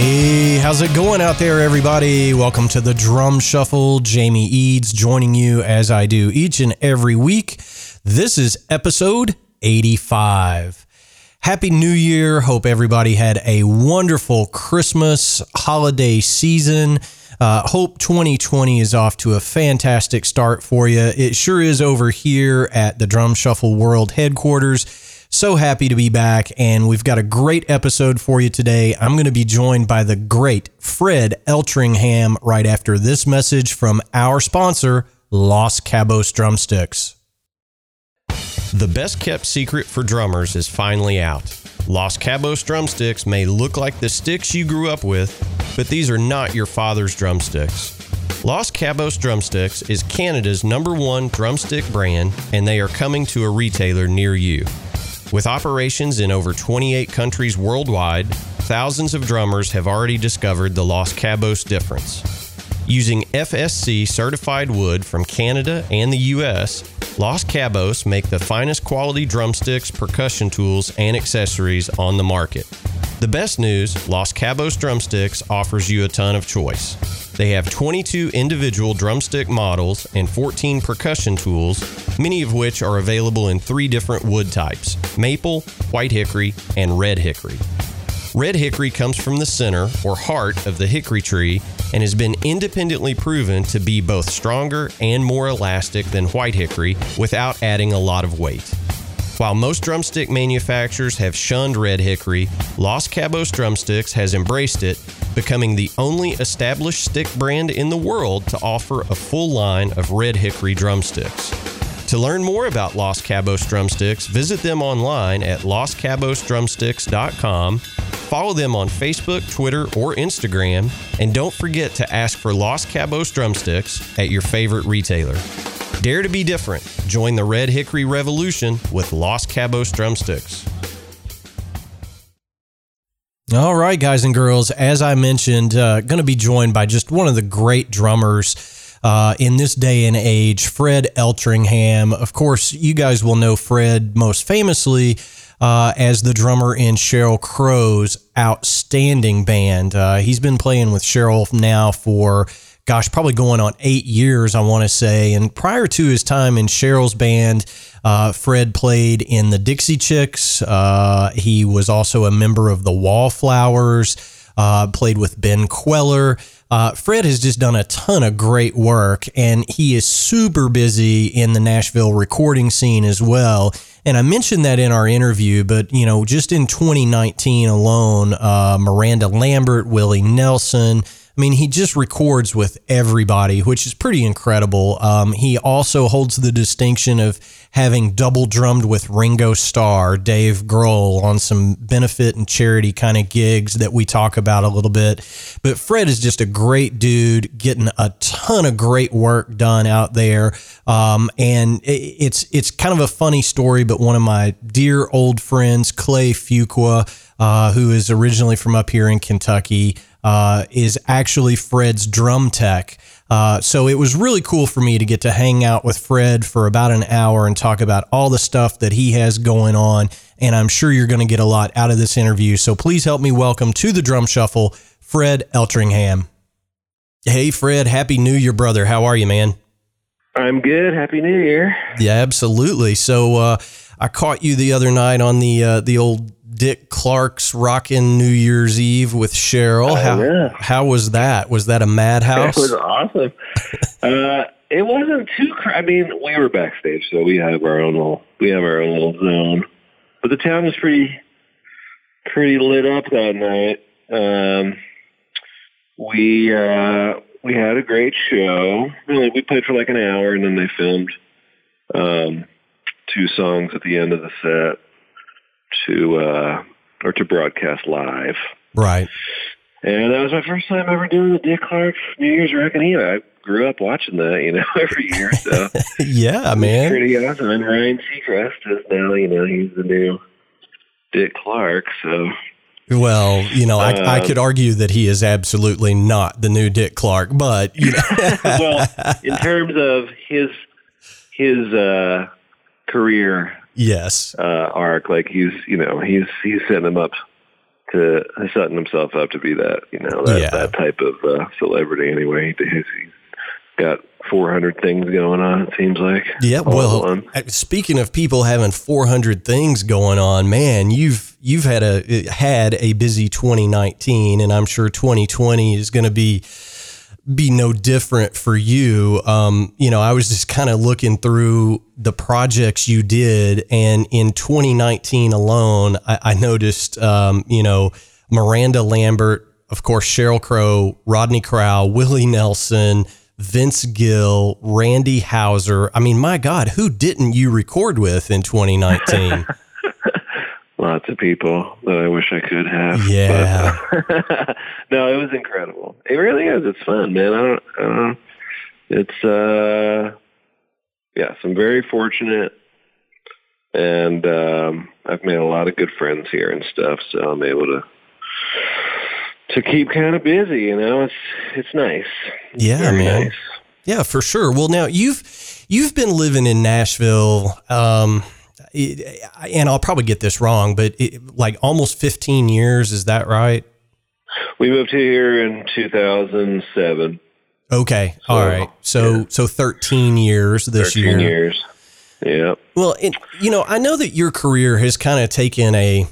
Hey, how's it going out there, everybody? Welcome to the Drum Shuffle. Jamie Eads joining you as I do each and every week. This is episode 85. Happy New Year. Hope everybody had a wonderful Christmas holiday season. Uh, hope 2020 is off to a fantastic start for you. It sure is over here at the Drum Shuffle World headquarters. So happy to be back, and we've got a great episode for you today. I'm going to be joined by the great Fred Eltringham right after this message from our sponsor, Los Cabos Drumsticks. The best kept secret for drummers is finally out. Los Cabos drumsticks may look like the sticks you grew up with, but these are not your father's drumsticks. Los Cabos Drumsticks is Canada's number one drumstick brand, and they are coming to a retailer near you. With operations in over 28 countries worldwide, thousands of drummers have already discovered the Los Cabos difference. Using FSC certified wood from Canada and the US, Los Cabos make the finest quality drumsticks, percussion tools, and accessories on the market. The best news Los Cabos Drumsticks offers you a ton of choice. They have 22 individual drumstick models and 14 percussion tools, many of which are available in three different wood types maple, white hickory, and red hickory. Red hickory comes from the center or heart of the hickory tree and has been independently proven to be both stronger and more elastic than white hickory without adding a lot of weight. While most drumstick manufacturers have shunned red hickory, Los Cabos Drumsticks has embraced it, becoming the only established stick brand in the world to offer a full line of red hickory drumsticks. To learn more about Los Cabos Drumsticks, visit them online at loscabosdrumsticks.com, follow them on Facebook, Twitter, or Instagram, and don't forget to ask for Los Cabos Drumsticks at your favorite retailer. Dare to be different. Join the Red Hickory Revolution with Los Cabos Drumsticks. All right, guys and girls, as I mentioned, uh, going to be joined by just one of the great drummers uh, in this day and age, Fred Eltringham. Of course, you guys will know Fred most famously uh, as the drummer in Sheryl Crow's outstanding band. Uh, he's been playing with Sheryl now for gosh, probably going on eight years, I want to say. And prior to his time in Sheryl's band, uh, Fred played in the Dixie Chicks. Uh, he was also a member of the Wallflowers, uh, played with Ben Kweller. Uh, Fred has just done a ton of great work, and he is super busy in the Nashville recording scene as well. And I mentioned that in our interview, but you know, just in 2019 alone, uh, Miranda Lambert, Willie Nelson, I mean, he just records with everybody, which is pretty incredible. Um, he also holds the distinction of having double drummed with Ringo Starr, Dave Grohl on some benefit and charity kind of gigs that we talk about a little bit. But Fred is just a great dude, getting a ton of great work done out there. Um, and it's it's kind of a funny story, but one of my dear old friends, Clay Fuqua, uh, who is originally from up here in Kentucky uh, is actually Fred's drum tech. Uh, so it was really cool for me to get to hang out with Fred for about an hour and talk about all the stuff that he has going on. And I'm sure you're going to get a lot out of this interview. So please help me welcome to the drum shuffle, Fred Eltringham. Hey, Fred. Happy New Year, brother. How are you, man? I'm good. Happy New Year. Yeah, absolutely. So uh, I caught you the other night on the uh, the old Dick Clark's rocking New Year's Eve with Sheryl. Oh, how, yeah. how was that? Was that a madhouse? That was awesome. uh, it wasn't too. Cr- I mean, we were backstage, so we have our own little we have our own little zone. But the town was pretty pretty lit up that night. Um, we uh, we had a great show. Really, we played for like an hour, and then they filmed um, two songs at the end of the set to uh, or to broadcast live. Right. And that was my first time ever doing the Dick Clark New Year's Reckoning. I grew up watching that, you know, every year. So yeah, man. pretty awesome. And Ryan Seacrest is now, you know, he's the new Dick Clark. So Well, you know, I, I Um, could argue that he is absolutely not the new Dick Clark, but you know, well, in terms of his his uh, career yes, uh, arc, like he's you know he's he's setting him up to setting himself up to be that you know that, Yeah. that type of uh, celebrity. Anyway, he's, he's got 400 things going on. It seems like yeah. Well, uh, speaking of people having 400 things going on, man, you've you've had a had a busy 2019, and I'm sure 2020 is going to be be no different for you. Um, you know, I was just kind of looking through the projects you did, and in 2019 alone, I, I noticed, um, you know, Miranda Lambert, of course, Sheryl Crow, Rodney Crowell, Willie Nelson, Vince Gill, Randy Houser. I mean, my God, who didn't you record with in 2019? Lots of people that I wish I could have. Yeah. But, no, it was incredible. It really is. It's fun, man. I don't. I don't it's uh, yes, I'm very fortunate, and um, I've made a lot of good friends here and stuff. So I'm able to to keep kind of busy. You know, it's it's nice. yeah, Very man. nice. Yeah, for sure. Well, now you've you've been living in Nashville, um, it- and I'll probably get this wrong, but it, like almost 15 years. Is that right? We moved here in 2007. Okay, all So, right. So yeah. so 13 years this 13 year. years. Yep. Well, it, you know, I know that your career has kind of taken a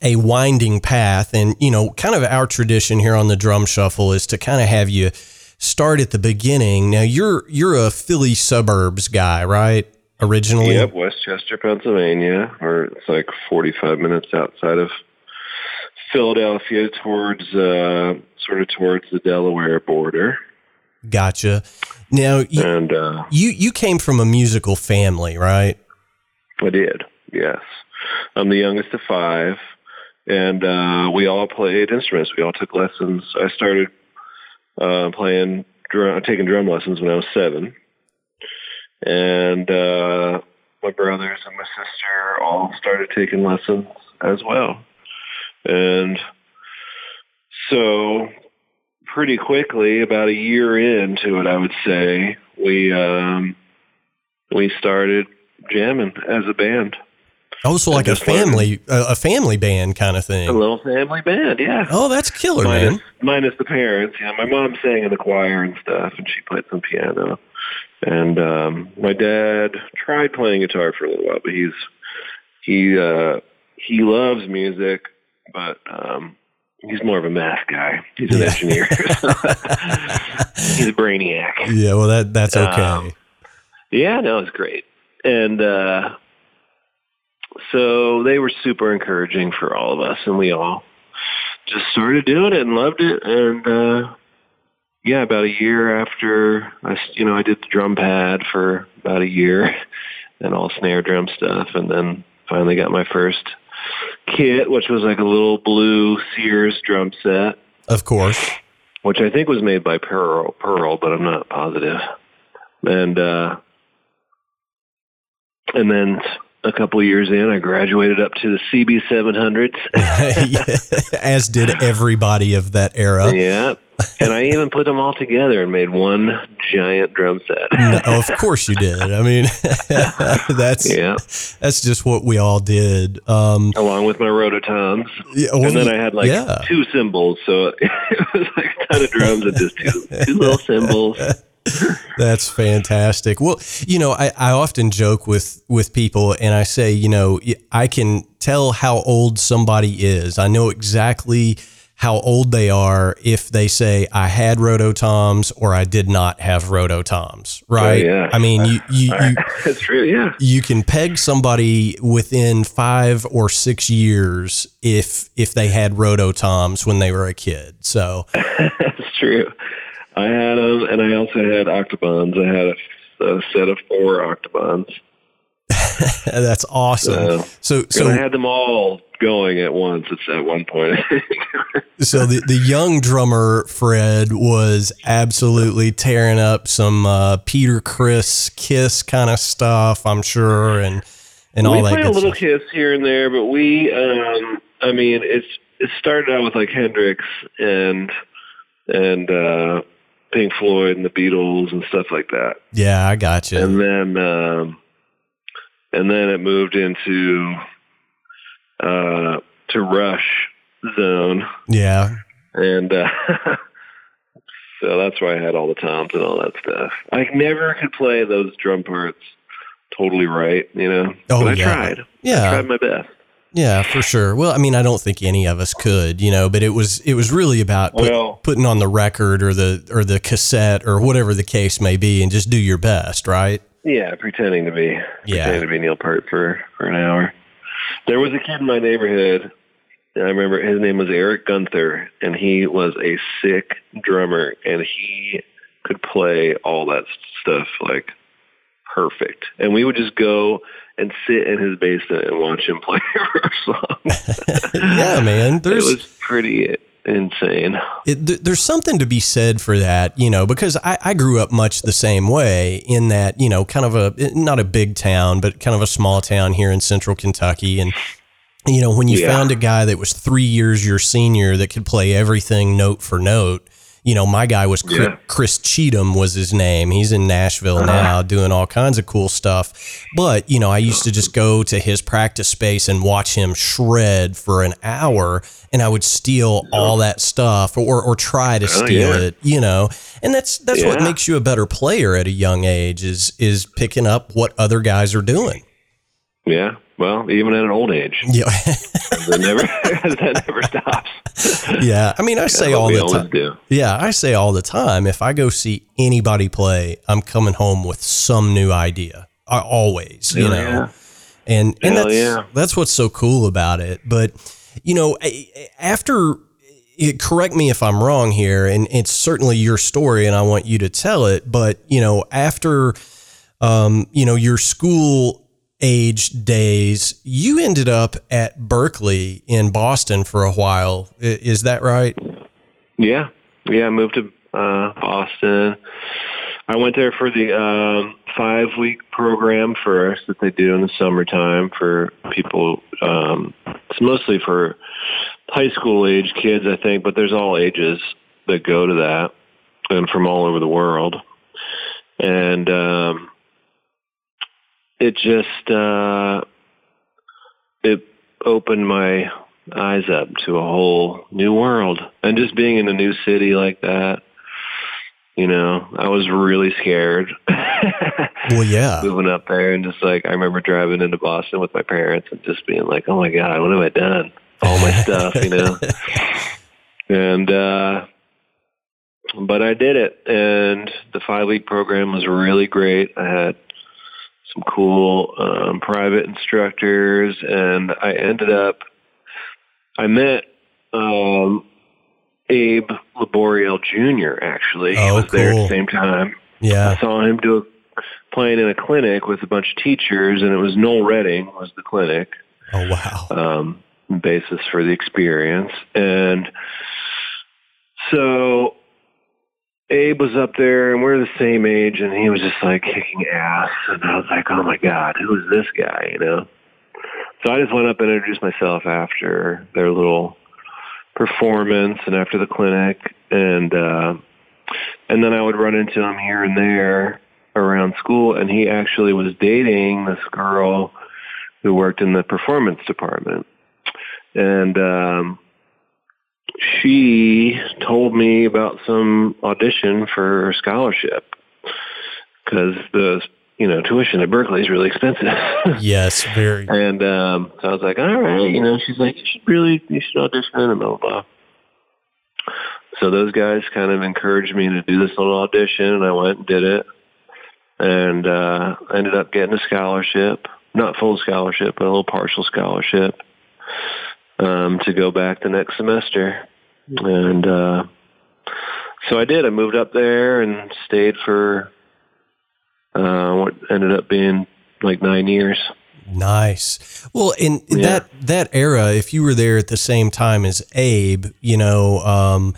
a winding path, and you know, kind of our tradition here on the Drum Shuffle is to kind of have you start at the beginning. Now, you're you're a Philly suburbs guy, right? Originally, Yep, Westchester, Pennsylvania, or it's like 45 minutes outside of Philadelphia towards, uh, sort of towards the Delaware border. Gotcha. Now, you, And, uh, you you came from a musical family, right? I did, yes. I'm the youngest of five, and, uh, we all played instruments. We all took lessons. I started, uh, playing, drum, taking drum lessons when I was seven. And, uh, my brothers and my sister all started taking lessons as well. And so pretty quickly, about a year into it, I would say, we, um, we started jamming as a band. Oh, so like a learned. family a, a family band kind of thing. A little family band, yeah. Oh, that's killer, minus, man. minus the parents. yeah. my mom sang in the choir and stuff, and she played some piano. And um, my dad tried playing guitar for a little while, but he's he uh, he loves music, but um, he's more of a math guy. He's an Yeah. engineer. he's a brainiac. Yeah, well, that that's okay. Um, Yeah, no, it's great. And uh, so they were super encouraging for all of us, and we all just started doing it and loved it. And uh, yeah, about a year after, I, you know, I did the drum pad for about a year and all snare drum stuff, and then finally got my first kit, which was like a little blue Sears drum set, of course. which I think was made by Pearl, Pearl, but I'm not positive. And uh, and then a couple of years in, I graduated up to the CB 700s. As did everybody of that era. yeah, and I even put them all together and made one giant drum set. No, of course you did. I mean, that's yeah, that's just what we all did. Um, along with my rototoms. yeah, well, And then I had like yeah. two cymbals, so it was like a ton of drums and just two, two little cymbals. That's fantastic. Well, you know, I, I often joke with with people and I say, you know, I can tell how old somebody is. I know exactly how old they are if they say I had rototoms or I did not have rototoms, oh, right? Oh, yeah. I mean, you you, you That's true. Yeah, you can peg somebody within 5 or 6 years if if they had rototoms when they were a kid. So, that's true. I had them, and I also had octobans. I had a, a set of four octobans. That's awesome. So, so, I had them all going at once. It's at one point. so the the young drummer Fred was absolutely tearing up some uh, Peter Criss Kiss kind of stuff. I'm sure, and and we all that. We a little stuff. Kiss here and there, but we, um, I mean, it's it started out with like Hendrix and and uh, Pink Floyd and the Beatles and stuff like that. Yeah, I got you. And then um, and then it moved into uh, to Rush Zone. Yeah. And uh, so that's why I had all the toms and all that stuff. I never could play those drum parts totally right, you know. Oh, but I yeah. tried. Yeah. I tried my best. Yeah, for sure. Well, I mean, I don't think any of us could, you know, but it was it was really about put, Well- putting on the record or the or the cassette or whatever the case may be, and just do your best, right? Yeah, pretending to be Yeah. pretending to be Neil Peart for for an hour. There was a kid in my neighborhood. I remember his name was Eric Gunther, and he was a sick drummer, and he could play all that stuff like perfect. And we would just go and sit in his basement and watch him play our songs. yeah, man. it was pretty insane. it, there's something to be said for that, you know, because I, I grew up much the same way in that, you know, kind of a not a big town, but kind of a small town here in central Kentucky. And, you know, when you Yeah. found a guy that was three years your senior that could play everything note for note, you know, my guy was Chris, Yeah. Chris Cheatham was his name. He's in Nashville uh-huh. now doing all kinds of cool stuff. But, you know, I used to just go to his practice space and watch him shred for an hour and I would steal all that stuff or, or try to oh, steal yeah. it, you know. And that's that's what makes you a better player at a young age is is picking up what other guys are doing. Yeah. Well, even at an old age, Yeah. that never that never stops. yeah. I mean, I say all the time. do. Yeah, I say all the time. If I go see anybody play, I'm coming home with some new idea. I always, you Hell know, yeah. and and Hell that's yeah. that's what's so cool about it. But you know, after it, correct me if I'm wrong here, and it's certainly your story, and I want you to tell it. But you know, after um, you know your school age days, you ended up at Berklee in Boston for a while. Is that right? Yeah, yeah. I moved to uh, Boston. I went there for the um, five week program first that they do in the summertime for people. Um, it's mostly for high school age kids, I think, but there's all ages that go to that and from all over the world. And um, it just uh, it opened my eyes up to a whole new world. And just being in a new city like that, you know, I was really scared. Well, yeah. Moving up there and just like I remember driving into Boston with my parents and just being like, "Oh my god, what have I done? All my stuff, you know." and uh but I did it and the 5 week program was really great. I had some cool um private instructors and I ended up I met um Abe Laboriel Jr. actually. he Oh, was there at the same time. Yeah. I saw him do a playing in a clinic with a bunch of teachers, and it was Noel Redding was the clinic Oh, wow. um, basis for the experience, and so Abe was up there, and we're the same age, and he was just like kicking ass, and I was like, oh my god, who is this guy? You know. So I just went up and introduced myself after their little performance and after the clinic, and uh, and then I would run into him here and there around school, and he actually was dating this girl who worked in the performance department, and um, she told me about some audition for her scholarship because the you know tuition at Berklee is really expensive. Yes, very. And um, so I was like, all right, you know, she's like, you should really, you should audition and blah, blah, blah. So those guys kind of encouraged me to do this little audition, and I went and did it. And uh, ended up getting a scholarship, not full scholarship, but a little partial scholarship um, to go back the next semester. And uh, so I did. I moved up there and stayed for uh, what ended up being like nine years. Nice. Well, in yeah. that that era, if you were there at the same time as Abe, you know, um,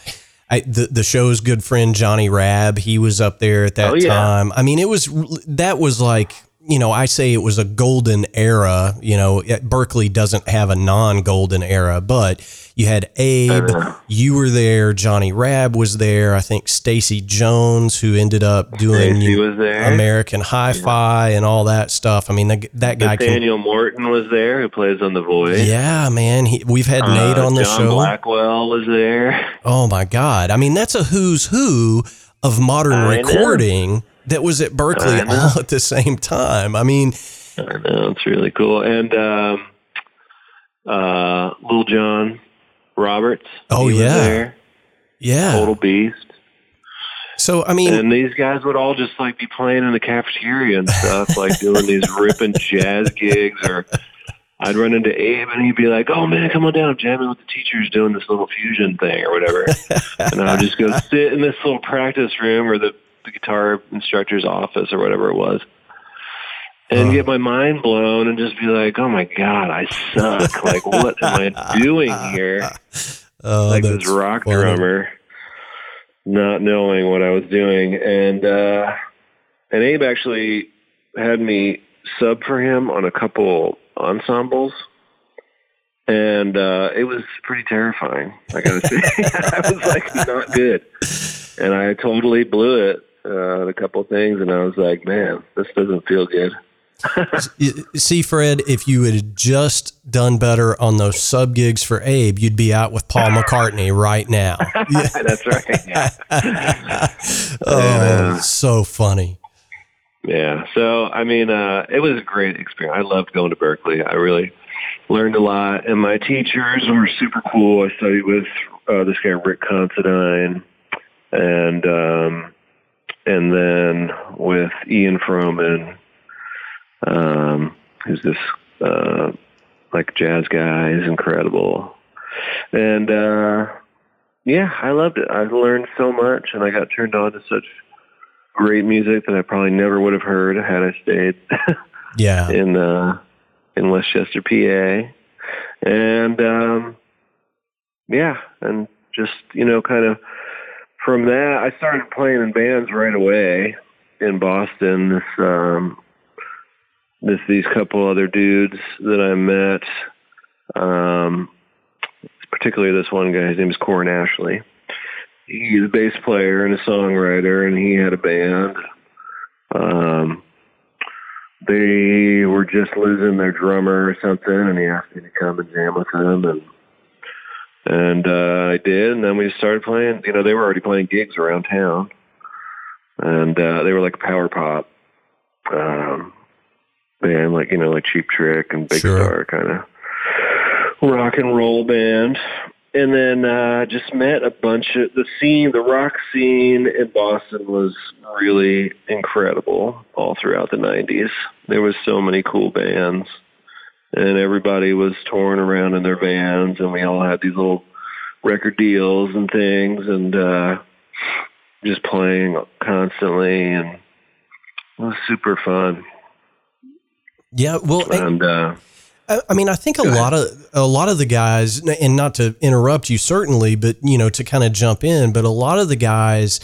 I, the the show's good friend Johnny Rabb, he was up there at that oh, yeah. time. I mean, it was that was like you know, I say it was a golden era. You know, Berklee doesn't have a non golden era, but you had Abe, you were there, Johnny Rabb was there. I think Stacy Jones, who ended up doing American Hi-Fi yeah. and all that stuff. I mean, the, that guy. Daniel Morton was there, who plays on The Voice. Yeah, man, he, we've had uh, Nate on the John show. Blackwell was there. Oh my God! I mean, that's a who's who of modern I recording. Know that was at Berklee all at the same time. I mean, I know it's really cool. And um, uh, Little John Roberts. Oh yeah, yeah, total beast. So I mean, and these guys would all just like be playing in the cafeteria and stuff, like doing these ripping jazz gigs. Or I'd run into Abe and he'd be like, "Oh man, come on down, I'm jamming with the teachers doing this little fusion thing or whatever." and I would just go sit in this little practice room or the the guitar instructor's office or whatever it was and get my mind blown and just be like, "Oh my god, I suck! like, what am I doing here?" Oh, like this rock funny. drummer, not knowing what I was doing, and uh, and Abe actually had me sub for him on a couple ensembles, and uh, it was pretty terrifying. I gotta say, I was like not good, and I totally blew it uh, a couple of things, and I was like, man, this doesn't feel good. See, Fred, if you had just done better on those sub gigs for Abe, you'd be out with Paul McCartney right now. That's right. Yeah. oh, so funny. Yeah. So, I mean, uh, it was a great experience. I loved going to Berklee. I really learned a lot, and my teachers were super cool. I studied with uh, this guy Rick Considine, and um, and then with Ian Froman, um, who's this uh, like jazz guy, he's incredible, and uh, yeah, I loved it. I learned so much, and I got turned on to such great music that I probably never would have heard had I stayed. yeah, in uh, in Westchester, PA, and um, yeah, and just you know, kind of from that, I started playing in bands right away in Boston. This, um, this these couple other dudes that I met. Um, particularly this one guy. His name is Corin Ashley. He's a bass player and a songwriter, and he had a band. Um, they were just losing their drummer or something, and he asked me to come and jam with them, and and uh, I did, and then we started playing. You know, they were already playing gigs around town, and uh, they were like power pop um, band, like you know, like Cheap Trick and Big sure. Star kind of rock and roll band. And then uh, just met a bunch of the scene, the rock scene in Boston was really incredible all throughout the '90s. There was so many cool bands and everybody was touring around in their vans, and we all had these little record deals and things, and uh, just playing constantly, and it was super fun. Yeah, well, and. Uh, I mean, I think a lot of a lot of the guys, and not to interrupt you, certainly, but you know, to kind of jump in, but a lot of the guys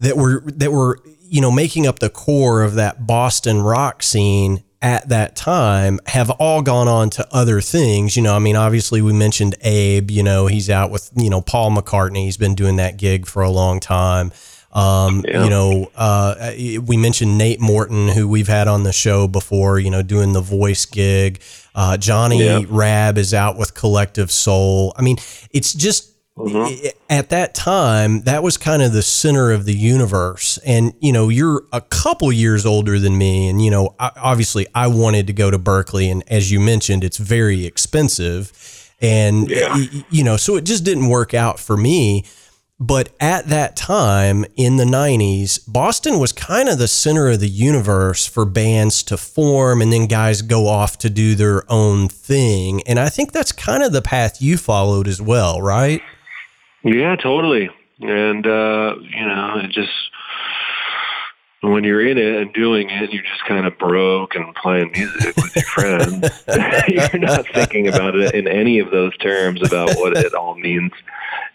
that were that were you know making up the core of that Boston rock scene at that time have all gone on to other things. You know, I mean, obviously we mentioned Abe, you know, he's out with, you know, Paul McCartney. He's been doing that gig for a long time. Um, yeah. You know, uh, we mentioned Nate Morton, who we've had on the show before, you know, doing the voice gig. Uh, Johnny yeah. Rabb is out with Collective Soul. I mean, it's just Mm-hmm. At that time, that was kind of the center of the universe. And, you know, you're a couple years older than me. And, you know, obviously I wanted to go to Berklee. And as you mentioned, it's very expensive. And, yeah. you know, so it just didn't work out for me. But at that time in the 90s, Boston was kind of the center of the universe for bands to form and then guys go off to do their own thing. And I think that's kind of the path you followed as well, right? Yeah, totally. And uh, you know, it just when you're in it and doing it, you're just kind of broke and playing music with your friends. you're not thinking about it in any of those terms about what it all means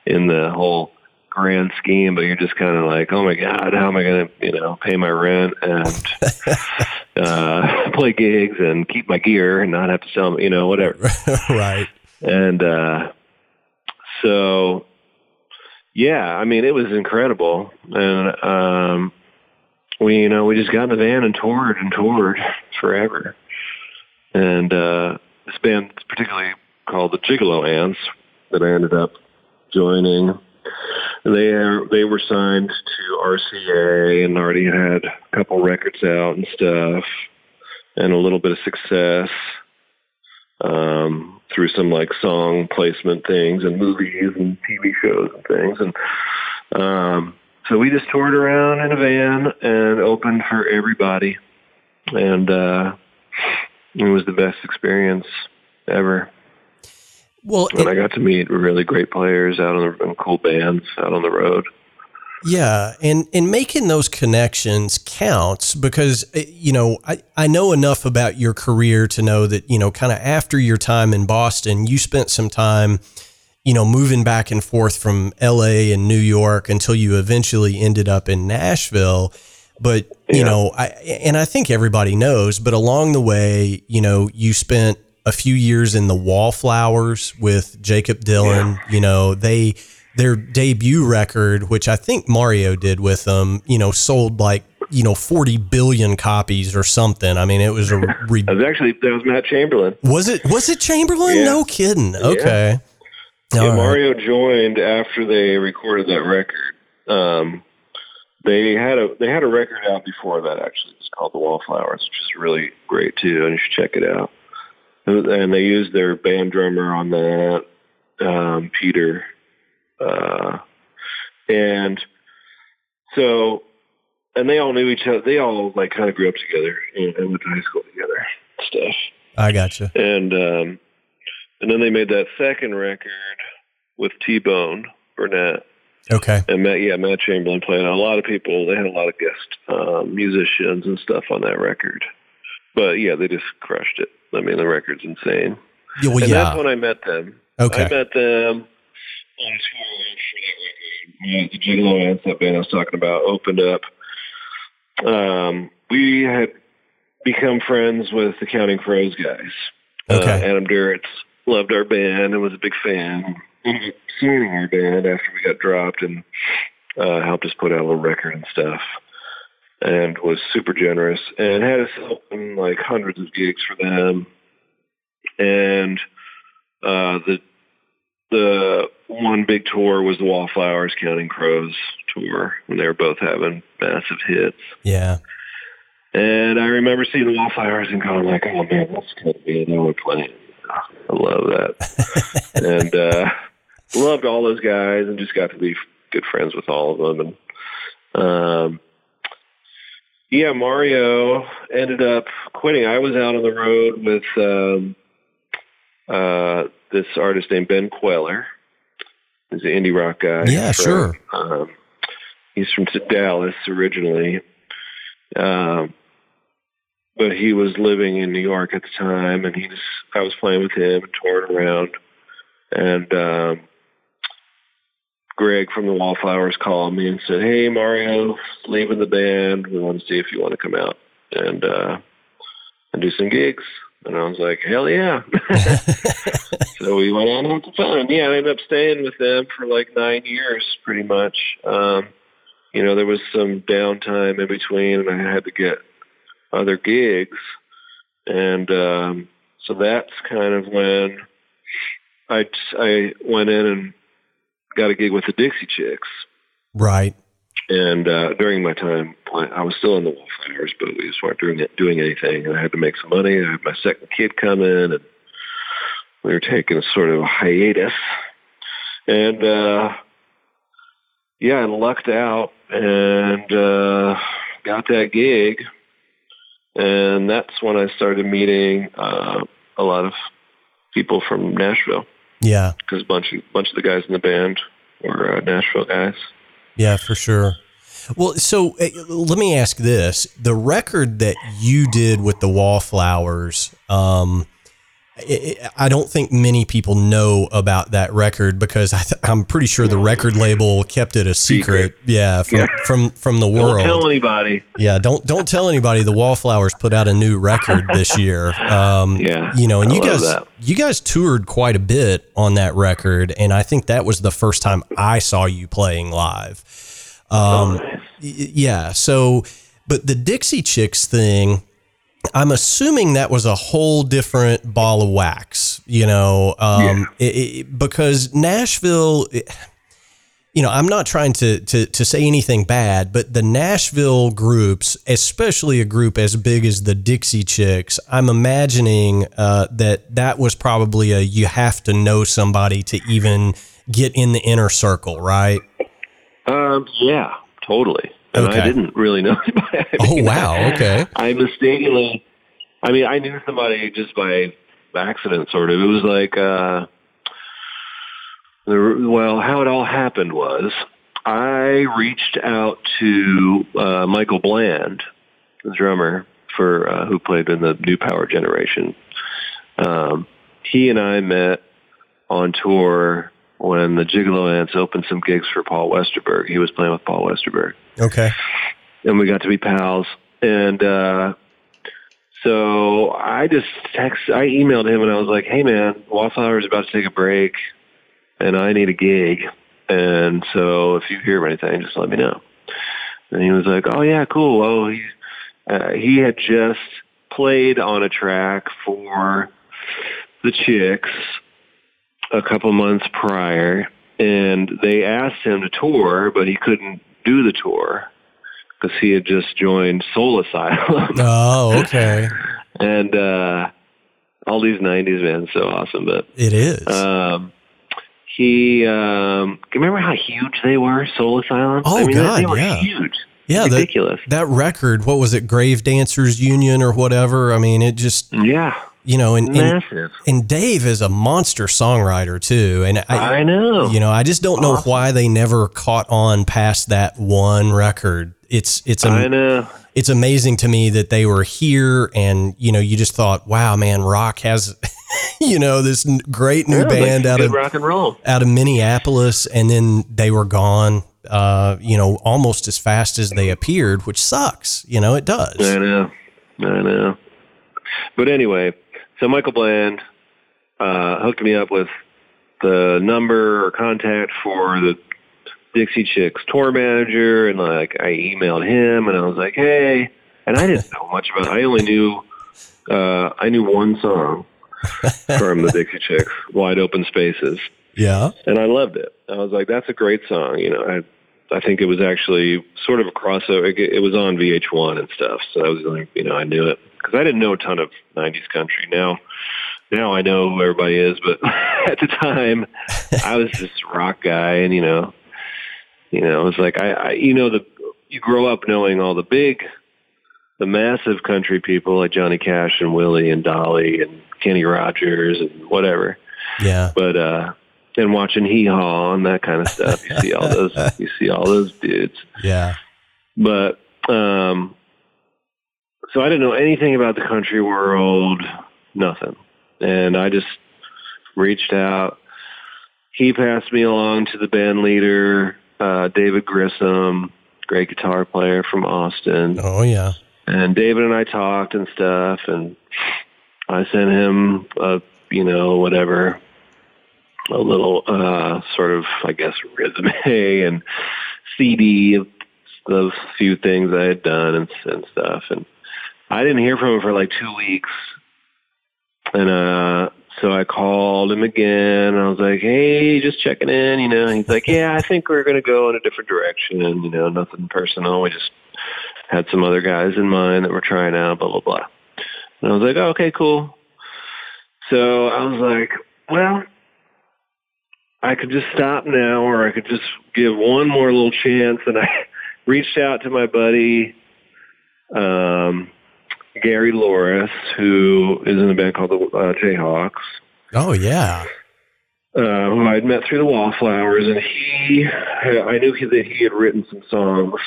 in the whole grand scheme, but you're just kind of like, oh my god, how am I going to, you know, pay my rent and uh, play gigs and keep my gear and not have to sell, you know, whatever. right. And uh, so, yeah, I mean, it was incredible, and um, we, you know, we just got in the van and toured and toured forever. And uh, this band, particularly called the Gigolo Ants, that I ended up joining. They are they were signed to RCA and already had a couple records out and stuff, and a little bit of success um, through some like song placement things and movies and TV shows and things, and um, so we just toured around in a van and opened for everybody, and uh, it was the best experience ever. Well, and it, I got to meet really great players out on the and cool bands out on the road. Yeah, and and making those connections counts because eh, you know I, I know enough about your career to know that you know kind of after your time in Boston, you spent some time, you know, moving back and forth from L.A. and New York until you eventually ended up in Nashville. But you yeah. know, I and I think everybody knows, but along the way, you know, you spent a few years in the Wallflowers with Jakob Dylan. Yeah. You know, they their debut record, which I think Mario did with them, you know, sold like you know 40 billion copies or something. I mean, it was a. Re- was actually that was Matt Chamberlain. Was it? Was it Chamberlain? Yeah. No kidding. Okay. Yeah, yeah Mario joined after they recorded that record. Um, they had a they had a record out before that actually. It's called The Wallflowers, which is really great too, and you should check it out and they used their band drummer on that, um, Peter, uh, and so, and they all knew each other. They all like kind of grew up together and, and went to high school together, stuff. I gotcha. And um, and then they made that second record with T Bone Burnett. Okay. And Matt, yeah, Matt Chamberlain played. A lot of people. They had a lot of guest um, musicians and stuff on that record. But yeah, they just crushed it. I mean, the record's insane. Yeah, well, and yeah. that's when I met them. Okay. I met them on tour for that record. The Gigolo Ants, that band I was talking about, opened up. Um, we had become friends with the Counting Crows guys. Okay. Uh, Adam Duritz loved our band and was a big fan. Signing our band after we got dropped and uh, helped us put out a little record and stuff and was super generous and had us open like hundreds of gigs for them. And uh, the the one big tour was the Wallflowers Counting Crows tour when they were both having massive hits. Yeah. And I remember seeing the Wallflowers and going like, "Oh man, that's gonna be another playing." I love that, and uh, loved all those guys, and just got to be good friends with all of them. And um, yeah, Mario ended up quitting. I was out on the road with um, uh, this artist named Ben Kweller. He's an indie rock guy. Yeah, from, sure. Um, he's from Dallas originally, um, but he was living in New York at the time, and he was. I was playing with him and touring around, and um, Greg from the Wallflowers called me and said, "Hey, Mario, leaving the band. We want to see if you want to come out and uh, and do some gigs." And I was like, "Hell yeah!" so we went on had some fun. Yeah, I ended up staying with them for like nine years, pretty much. Um, you know, there was some downtime in between, and I had to get other gigs, and um, so that's kind of when I I went in and got a gig with the Dixie Chicks. Right. And uh, during my time, I was still in the Wallflowers, but we just weren't doing it, doing anything. And I had to make some money. I had my second kid come in, and we were taking a sort of a hiatus. And uh, yeah, I lucked out and uh, got that gig. And that's when I started meeting uh, a lot of people from Nashville. Yeah, because a bunch of bunch of the guys in the band were uh, Nashville guys. Yeah, for sure. Well, so uh, let me ask this: the record that you did with the Wallflowers, um, I don't think many people know about that record because I th- I'm pretty sure the record label kept it a secret. Yeah, from Yeah. from from the world. Don't tell anybody. Yeah, don't don't tell anybody. The Wallflowers put out a new record this year. Um, Yeah, you know, and I you guys that. you guys toured quite a bit on that record, and I think that was the first time I saw you playing live. Um, Oh, y- yeah. So, but the Dixie Chicks thing, I'm assuming that was a whole different ball of wax. You know, um, it, it, because Nashville. you know, I'm not trying to, to to say anything bad, but the Nashville groups, especially a group as big as the Dixie Chicks, I'm imagining uh, that that was probably a you have to know somebody to even get in the inner circle, right? Um, yeah, totally. And Okay. I didn't really know. I Oh mean, wow, okay, I mistakenly, I mean, I knew somebody just by accident, sort of. It was like, uh, the, well, how it all happened was I reached out to uh, Michael Bland, the drummer for uh, who played in the New Power Generation. Um, he and I met on tour when the Gigolo Ants opened some gigs for Paul Westerberg. He was playing with Paul Westerberg okay, and we got to be pals. And uh, so I just text, I emailed him, and I was like, "Hey, man, Wallflower is about to take a break, and I need a gig. And so if you hear anything, just let me know." And he was like, "Oh yeah, cool. Oh, he uh, he had just played on a track for the Chicks a couple months prior, and they asked him to tour, but he couldn't do the tour because he had just joined Soul Asylum. oh okay, and uh, all these '90s bands, so awesome. But it is. um, he, um, remember how huge they were, Soul Asylum? Oh, I mean, God, they were yeah. huge, yeah, that ridiculous. that record, what was it, Grave Dancers Union or whatever? I mean, it just yeah, you know, and and, and Dave is a monster songwriter too, and I, I know. You know, I just don't know Awesome. why they never caught on past that one record. It's it's I know. it's amazing to me that they were here, and you know, you just thought, wow, man, rock has, you know, this great new Yeah, band out of rock and roll. out of Minneapolis, and then they were gone. Uh, you know, almost as fast as they appeared, which sucks. You know, it does. I know. I know. But anyway, so Michael Bland uh, hooked me up with the number or contact for the Dixie Chicks tour manager, and like I emailed him, and I was like, hey, and I didn't know much about. It. I only knew uh, I knew one song from the Dixie Chicks, "Wide Open Spaces." Yeah. and I loved it. I was like, "That's a great song." You know, I I think it was actually sort of a crossover. It, it was on VH1 and stuff, so I was like, you know, I knew it because I didn't know a ton of '90s country. Now, now I know who everybody is, but at the time, I was a rock guy, and you know, you know, it was like I, I you know, the you grow up knowing all the big. The massive country people like Johnny Cash and Willie and Dolly and Kenny Rogers and whatever Yeah. but uh and watching hee haw and that kind of stuff. You see all those you see all those dudes. Yeah. but um so i didn't know anything about the country world nothing. And i just reached out. He passed me along to the band leader uh david grissom great guitar player from austin. Oh yeah. and David and I talked and stuff, and I sent him a, you know, whatever, a little uh, sort of, I guess, resume and CD of those few things I had done and, and stuff. And I didn't hear from him for like two weeks, and uh, so I called him again. I was like, "Hey, just checking in," you know. And he's like, "Yeah, I think we're gonna go in a different direction. You know, nothing personal. We just." had some other guys in mind that were trying out, blah, blah, blah. And I was like, oh, okay, cool. So I was like, well, I could just stop now or I could just give one more little chance. And I reached out to my buddy, um, Gary Louris, who is in a band called the uh, Jayhawks Oh yeah. uh, who I'd met through the Wallflowers, and he, I knew he, that he had written some songs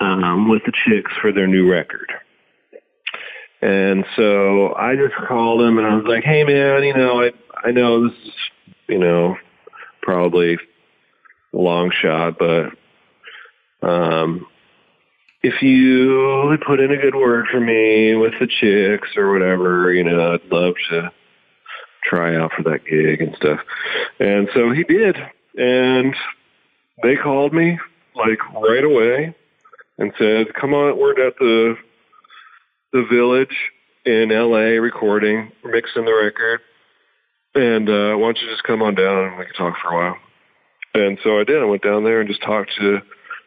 um, with the Chicks for their new record. And so I just called him and I was like, "Hey man, you know, I I know this is, you know, probably a long shot, but um if you put in a good word for me with the chicks or whatever, you know, I'd love to try out for that gig and stuff. And so he did. And they called me like right away and said, "Come on, we're at the the village in LA recording, mixing the record. And uh, why don't you just come on down and we can talk for a while? And so I did. I went down there and just talked to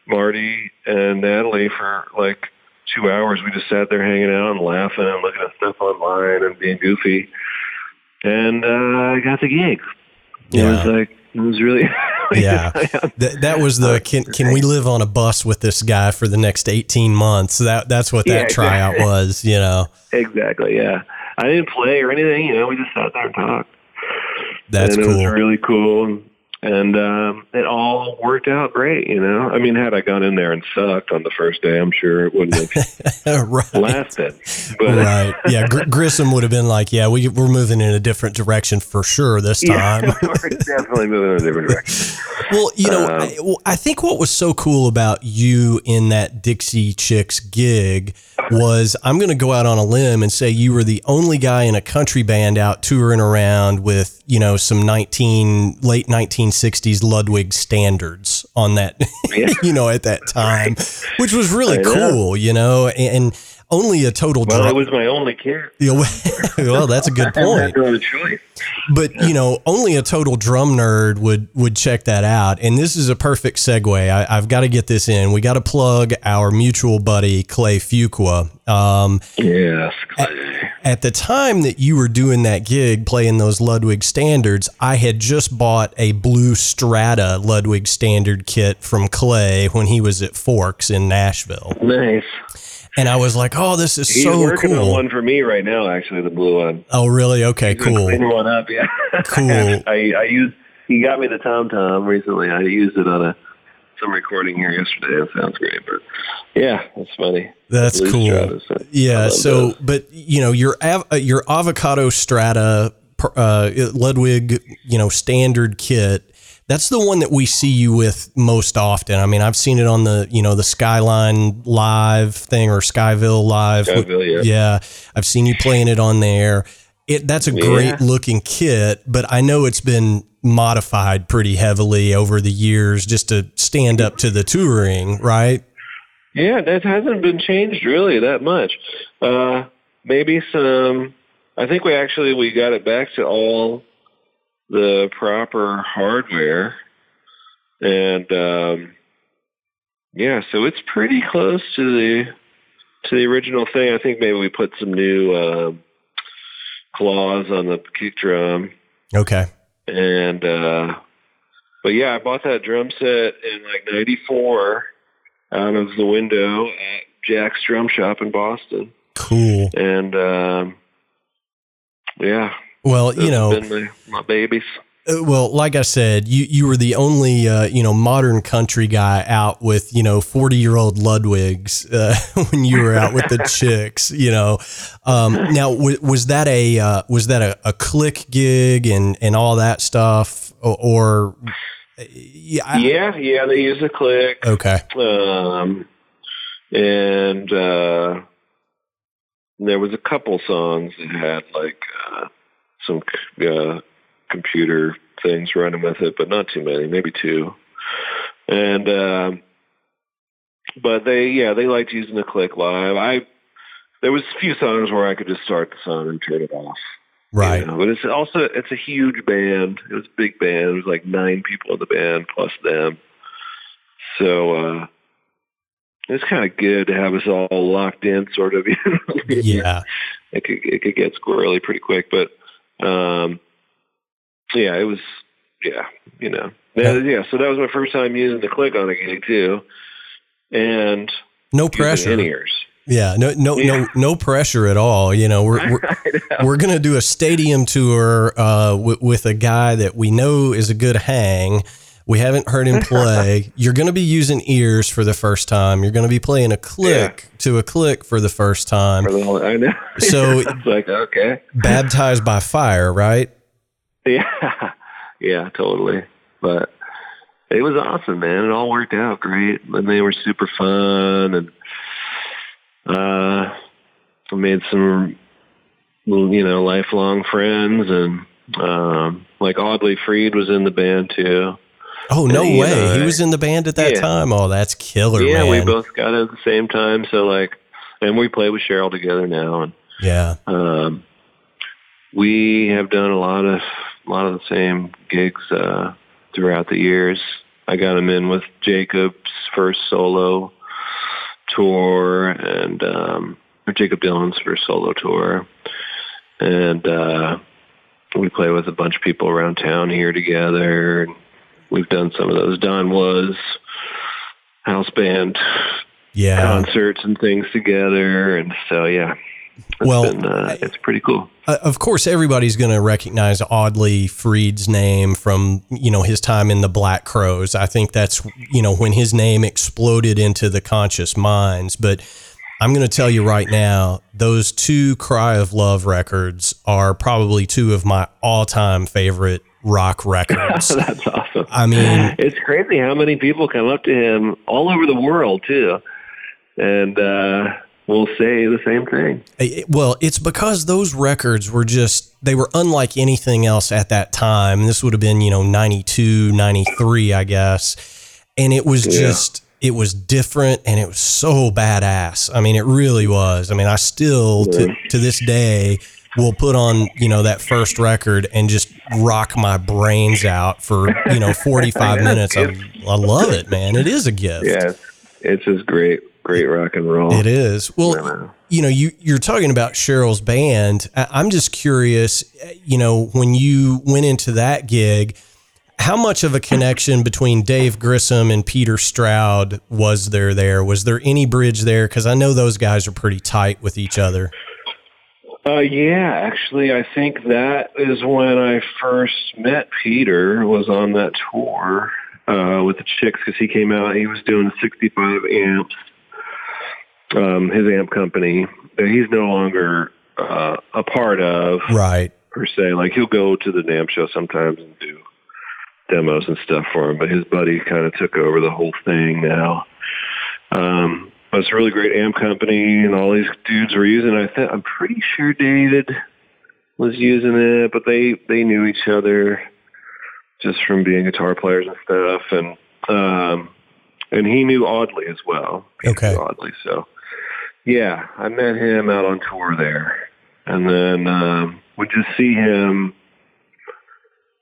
Marty and Natalie for like two hours. We just sat there hanging out and laughing and looking at stuff online and being goofy. And uh, I got the gig. Yeah. It was like, it was really yeah, that, that was the can can we live on a bus with this guy for the next eighteen months? That that's what that yeah, tryout was, you know. Exactly. Yeah, I didn't play or anything. You know, we just sat there and talked. That's and cool. It was really cool and um, it all worked out great. You know, I mean, had I gone in there and sucked on the first day, I'm sure it wouldn't have right. lasted. But right, yeah, Gr- Grissom would have been like, "Yeah, we we're moving in a different direction for sure this time. Yeah, we're definitely moving in a different direction." well, you know, um, I, well, I think what was so cool about you in that Dixie Chicks gig was I'm going to go out on a limb and say you were the only guy in a country band out touring around with, you know, some 19 late 1960s Ludwig standards on that, yeah. you know, at that time, which was really cool, you know, and only a total well, drum. it was my only care. well, that's a good point. But you know, only a total drum nerd would would check that out. And this is a perfect segue. I, have got to get this in. We got to plug our mutual buddy Clay Fuqua. Um, yes, Clay. At, at the time that you were doing that gig, playing those Ludwig standards, I had just bought a blue Strata Ludwig standard kit from Clay when he was at Forks in Nashville. Nice. And I was like, "Oh, this is He's so working cool." on one for me right now, actually, the blue one. Oh, really? Okay, He's cool. Clean one up, yeah. Cool. I I used he got me the Tom Tom recently. I used it on a some recording here yesterday. It sounds great, but yeah, that's funny. That's cool. yeah. So, those. but you know, your av- uh, your avocado strata uh, Ludwig, you know, standard kit that's the one that we see you with most often. I mean, I've seen it on the, you know, the Skyline Live thing or Skyville Live. Skyville, yeah. yeah. I've seen you playing it on there. It that's a yeah. great looking kit, but I know it's been modified pretty heavily over the years just to stand up to the touring, right? Yeah, that hasn't been changed really that much. Uh, maybe some. I think we actually we got it back to all the proper hardware, and um, yeah, so it's pretty close to the to the original thing. I think maybe we put some new uh, claws on the kick drum. Okay. And uh, but yeah, I bought that drum set in like '94 out of the window at Jack's Drum Shop in Boston. Cool. And um, yeah, well, you know, my, my babies. Uh, well, like I said, you, you were the only uh, you know modern country guy out with you know forty year old Ludwigs uh, when you were out with the chicks. You know, um, now w- was that a uh, was that a, a click gig and and all that stuff or? or yeah, yeah, yeah, they use a click. Okay. Um, and uh, there was a couple songs that had like uh, some uh, computer things running with it, but not too many, maybe two. And um, but they, yeah, they liked using the click live. I there was a few songs where I could just start the song and turn it off. Right. You know? But it's also it's a huge band. It was a big band. It was like nine people in the band plus them. So uh it's kind of good to have us all locked in, sort of. You know? yeah. It could it could get squirrely pretty quick, but um, yeah, it was, yeah, you know, yeah, yeah. So that was my first time using the click on a gig too, and no pressure. In ears. Yeah, no, no, yeah. no, no pressure at all. You know, we're we're, we're going to do a stadium tour uh, w- with a guy that we know is a good hang. We haven't heard him play. You're going to be using ears for the first time. You're going to be playing a click yeah. to a click for the first time. Know. So it's like okay, baptized by fire, right? Yeah, yeah, totally. But it was awesome, man. It all worked out great, and they were super fun, and uh, I made some, you know, lifelong friends, and um, like Audley Freed was in the band too. Oh no and, way! Uh, he was in the band at that yeah. time. Oh, that's killer, yeah, man. we both got it at the same time. So like, and we play with Sheryl together now, and yeah, um, we have done a lot of a lot of the same gigs. Uh, throughout the years. I got him in with Jakob's first solo tour and um, Jakob Dylan's first solo tour, and uh, we play with a bunch of people around town here together. We've done some of those Don Was house band yeah. concerts and things together, and so yeah, it's well, been, uh, it's pretty cool. Uh, of course, everybody's going to recognize Audley Freed's name from you know his time in the Black Crowes. I think that's you know when his name exploded into the conscious minds. But I'm going to tell you right now, those two Cry of Love records are probably two of my all-time favorite rock records. that's awesome. I mean, it's crazy how many people come up to him all over the world too, and. uh will say the same thing. Well, it's because those records were just, they were unlike anything else at that time. This would have been, you know, 92, 93, I guess. And it was yeah. just, it was different and it was so badass. I mean, it really was. I mean, I still, yeah. to, to this day, will put on, you know, that first record and just rock my brains out for, you know, 45 minutes. I, I love it, man. It is a gift. Yeah, it's just great great rock and roll. It is. Well, you know, you you're talking about Sheryl's band. I'm just curious, you know, when you went into that gig, how much of a connection between Dave Grissom and Peter Stroud was there there? Was there any bridge there cuz I know those guys are pretty tight with each other. Uh, yeah, actually, I think that is when I first met Peter. Was on that tour uh, with the Chicks because he came out. He was doing 65 amps, um, his amp company that he's no longer uh, a part of, right? Per se, like he'll go to the NAMM show sometimes and do demos and stuff for him, but his buddy kind of took over the whole thing now. Um, a really great amp company, and all these dudes were using. It. I think I'm pretty sure David was using it, but they they knew each other just from being guitar players and stuff, and um, and he knew Audley as well. Okay, Audley, so yeah, I met him out on tour there, and then um, would just see him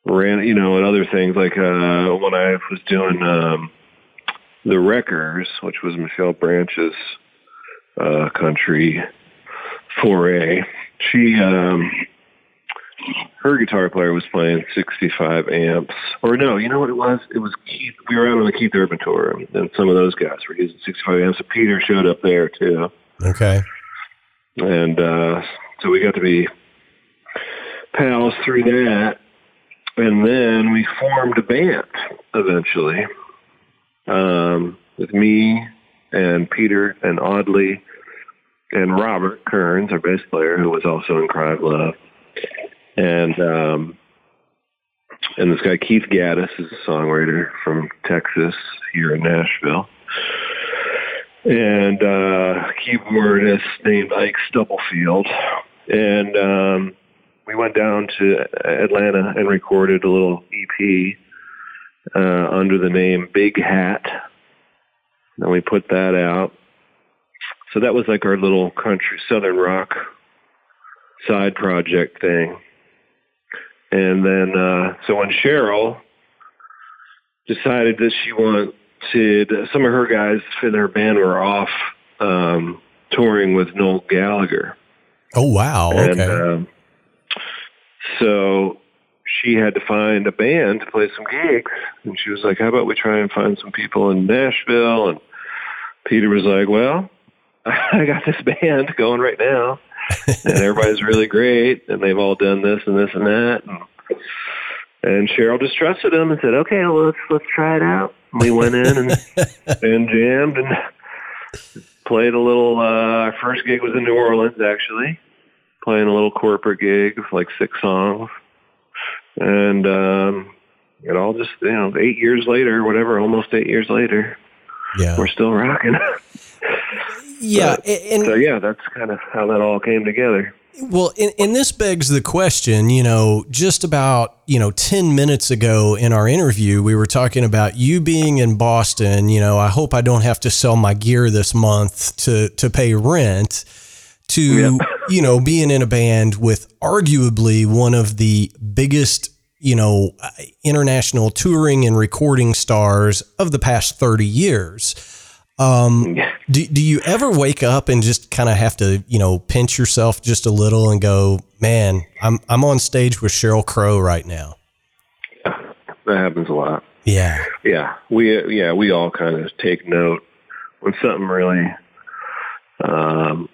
ran, you know, and other things like uh, when I was doing um, the Wreckers, which was Michelle Branch's uh, country foray. She, um, her guitar player was playing 65 amps, or no, you know what it was? It was Keith. We were out on the Keith Urban tour, and some of those guys were using 65 amps. So Peter showed up there too. Okay. And uh, so we got to be pals through that. And then we formed a band eventually um, with me and Peter and Audley and Robert Kearns, our bass player, who was also in Cry of Love. And um, and this guy Keith Gattis is a songwriter from Texas here in Nashville and uh, keyboardist named Ike Stubblefield. And um, we went down to Atlanta and recorded a little EP uh, under the name Big Hat. And we put that out. So that was like our little country southern rock side project thing. And then, uh, so when Sheryl decided that she wanted some of her guys in her band were off um, touring with Noel Gallagher. Oh wow! And, okay. Um, so she had to find a band to play some gigs, and she was like, "How about we try and find some people in Nashville?" And Peter was like, "Well, I got this band going right now, and everybody's really great, and they've all done this and this and that." And And Sheryl just trusted him and said, "Okay, well, let's let's try it out." We went in and and jammed and played a little. Uh, our first gig was in New Orleans, actually, playing a little corporate gig, like six songs, and um, it all just you know eight years later, whatever, almost eight years later, Yeah. we're still rocking. Yeah. But- and so yeah, that's kind of how that all came together. Well, and, and this begs the question, you know, just about, you know, 10 minutes ago in our interview, we were talking about you being in Boston. You know, I hope I don't have to sell my gear this month to, to pay rent, to, Yep. you know, being in a band with arguably one of the biggest, you know, international touring and recording stars of the past 30 years. Um, do, do you ever wake up and just kind of have to, you know, pinch yourself just a little and go, man, I'm, I'm on stage with Sheryl Crow right now. That happens a lot. Yeah. Yeah, we yeah we all kind of take note when something really um,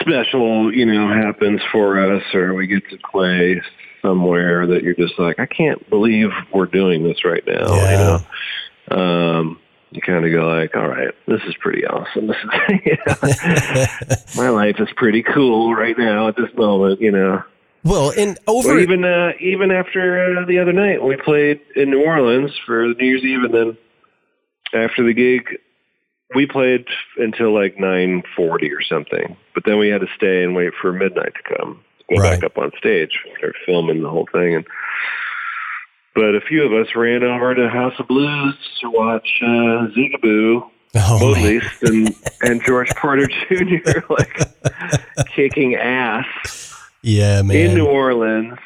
special, you know, happens for us, or we get to play somewhere that you're just like, I can't believe we're doing this right now. Yeah. You know, um, you kind of go like, all right, this is pretty awesome. This is my life is pretty cool right now at this moment. You know. Well, and over, Well, even uh, even after uh, the other night, we played in New Orleans for New Year's Eve, and then after the gig, we played until like nine forty or something. But then we had to stay and wait for midnight to come, go Right. back up on stage, start filming the whole thing. And but a few of us ran over to House of Blues to watch uh, Zigaboo oh. Least and and George Porter Jr. like kicking ass yeah, man. in New Orleans,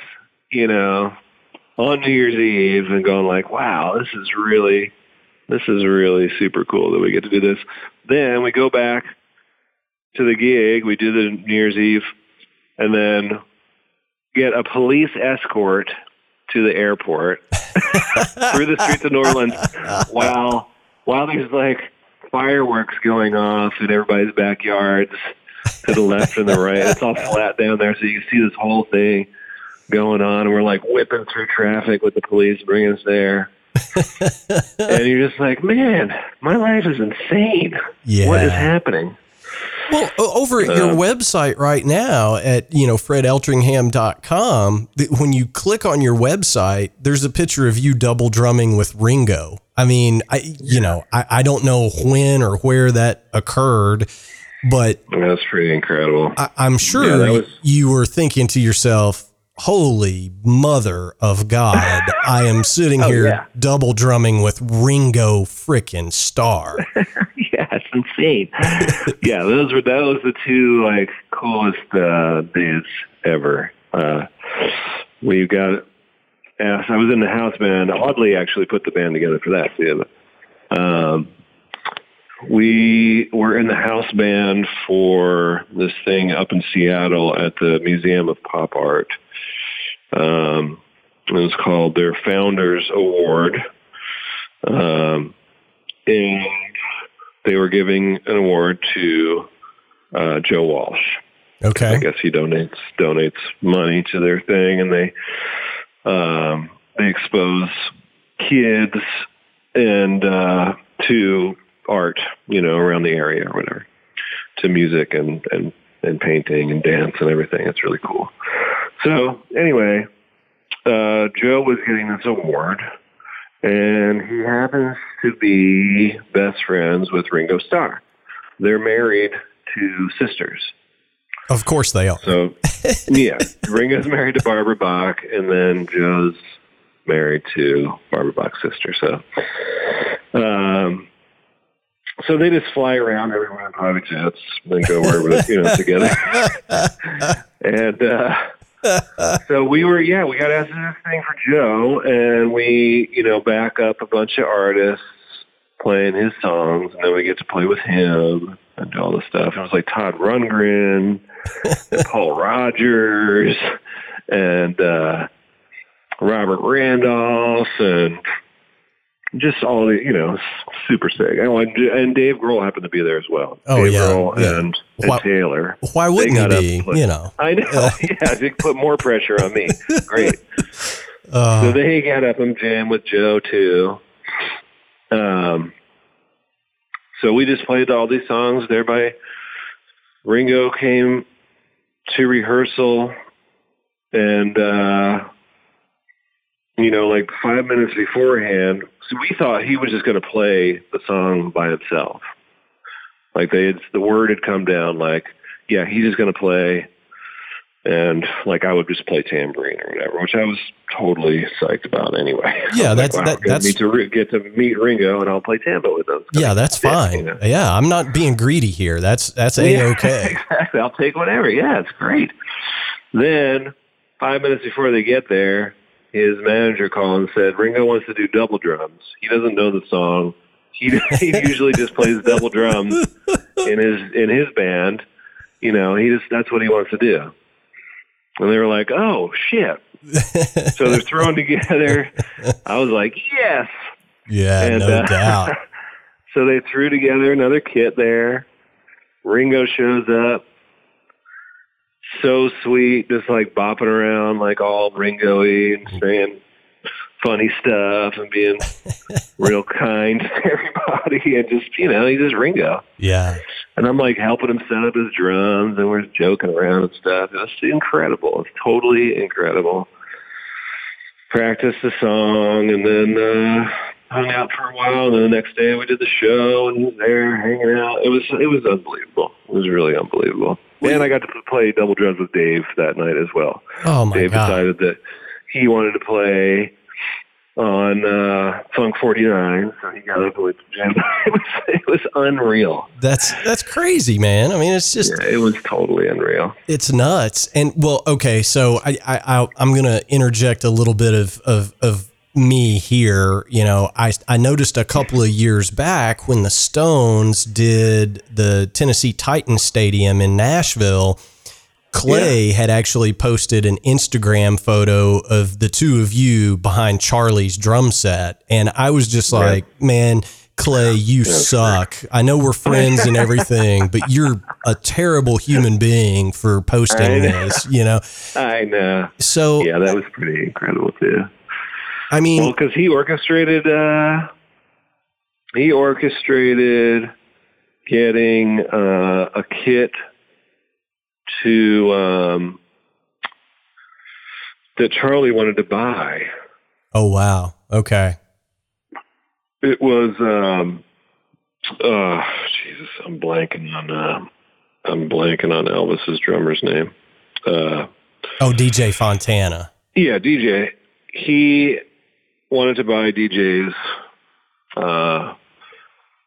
you know, on New Year's Eve and going like, wow, this is really, this is really super cool that we get to do this. Then we go back to the gig. We do the New Year's Eve and then get a police escort to the airport through the streets of New Orleans while, while there's like fireworks going off in everybody's backyards to the left and the right. It's all flat down there, so you can see this whole thing going on. And we're like whipping through traffic with the police bringing us there. and you're just like, man, my life is insane. yeah. What is happening? Well, over at your Uh, website right now at, you know, fredeltringham.com, when you click on your website, there's a picture of you double drumming with Ringo. I mean, I, you know, I, I don't know when or where that occurred, but That's pretty incredible. I, I'm sure Yeah, was- you were thinking to yourself, holy mother of God, I am sitting Oh, here yeah. double drumming with Ringo frickin' Starr. yeah, it's insane. yeah, those were that was the two like coolest uh days ever. Uh we got asked I was in the house band. Audley actually put the band together for that too. Um we were in the house band for this thing up in Seattle at the Museum of Pop Art. Um, it was called their Founders Award. Um, and they were giving an award to uh, Joe Walsh. Okay. I guess he donates donates money to their thing, and they um, they expose kids and uh, to art, you know, around the area or whatever, to music and and and painting and dance and everything. It's really cool. So anyway, uh, Joe was getting this award, and he happens to be best friends with Ringo Starr. They're married to sisters. Of course they are. So, yeah, Ringo's married to Barbara Bach, and then Joe's married to Barbara Bach's sister. So, um, so they just fly around everywhere in private jets, then go wherever you know together. and uh, so we were, yeah, we got asked to do this thing for Joe, and we, you know, back up a bunch of artists playing his songs, and then we get to play with him and do all this stuff. It was like Todd Rundgren and Paul Rodgers and uh, Robert Randolph and just all the, you know, super sick. Oh, and, and Dave Grohl happened to be there as well. Oh, Dave yeah, Grohl yeah. and, and Why- Taylor. Why wouldn't he be? played. You know. I know. yeah, they put more pressure on me. Great. Uh, so they got up and jammed with Joe too. Um, so we just played all these songs. Thereby, Ringo came to rehearsal, and uh, you know, like five minutes beforehand, so we thought he was just going to play the song by himself. Like they had, the word had come down, like, yeah, he's just going to play and like I would just play tambourine or whatever, which I was totally psyched about anyway. Yeah, that's like, wow, that, that's need to get to meet Ringo and I'll play tambo with him. yeah, that's fine. you know. Yeah, I'm not being greedy here. That's that's a Yeah, okay. exactly. I'll take whatever. Yeah, it's great. Then five minutes before they get there, his manager called and said Ringo wants to do double drums. He doesn't know the song. He he usually just plays double drums in his in his band. You know, he just that's what he wants to do. And they were like, "Oh shit!" So they're thrown together. I was like, "Yes!" Yeah, And, no uh, doubt. so they threw together another kit there. Ringo shows up. So sweet, just like bopping around like all Ringo-y and saying funny stuff and being real kind to everybody and just, you know, he's just Ringo. Yeah. And I'm like helping him set up his drums and we're joking around and stuff. And it's incredible. It's totally incredible. Practiced the song and then uh hung out for a while and then the next day we did the show and he was there hanging out. It was it was unbelievable. It was really unbelievable. And I got to play double drums with Dave that night as well. Oh my god. Dave god. decided that he wanted to play on uh Funk 49, so he got up with Jim. It was it was unreal. That's that's crazy, man. I mean, it's just Yeah, it was totally unreal. it's nuts. And well, okay, so I, I, I I'm gonna interject a little bit of of of me here. You know, I I noticed a couple of years back when the Stones did the Tennessee Titans Stadium in Nashville. Clay had actually posted an Instagram photo of the two of you behind Charlie's drum set. And I was just like, man, Clay, you suck. I know we're friends and everything, but you're a terrible human being for posting this, you know? I know. So, Yeah, that was pretty incredible too. I mean, Well, because he orchestrated, uh, he orchestrated getting uh, a kit to um, that Charlie wanted to buy. oh, wow. Okay. It was, um, uh, Jesus, I'm blanking on, uh, I'm blanking on Elvis's drummer's name. Uh, Oh, DJ Fontana. Yeah, DJ. He wanted to buy DJ's uh,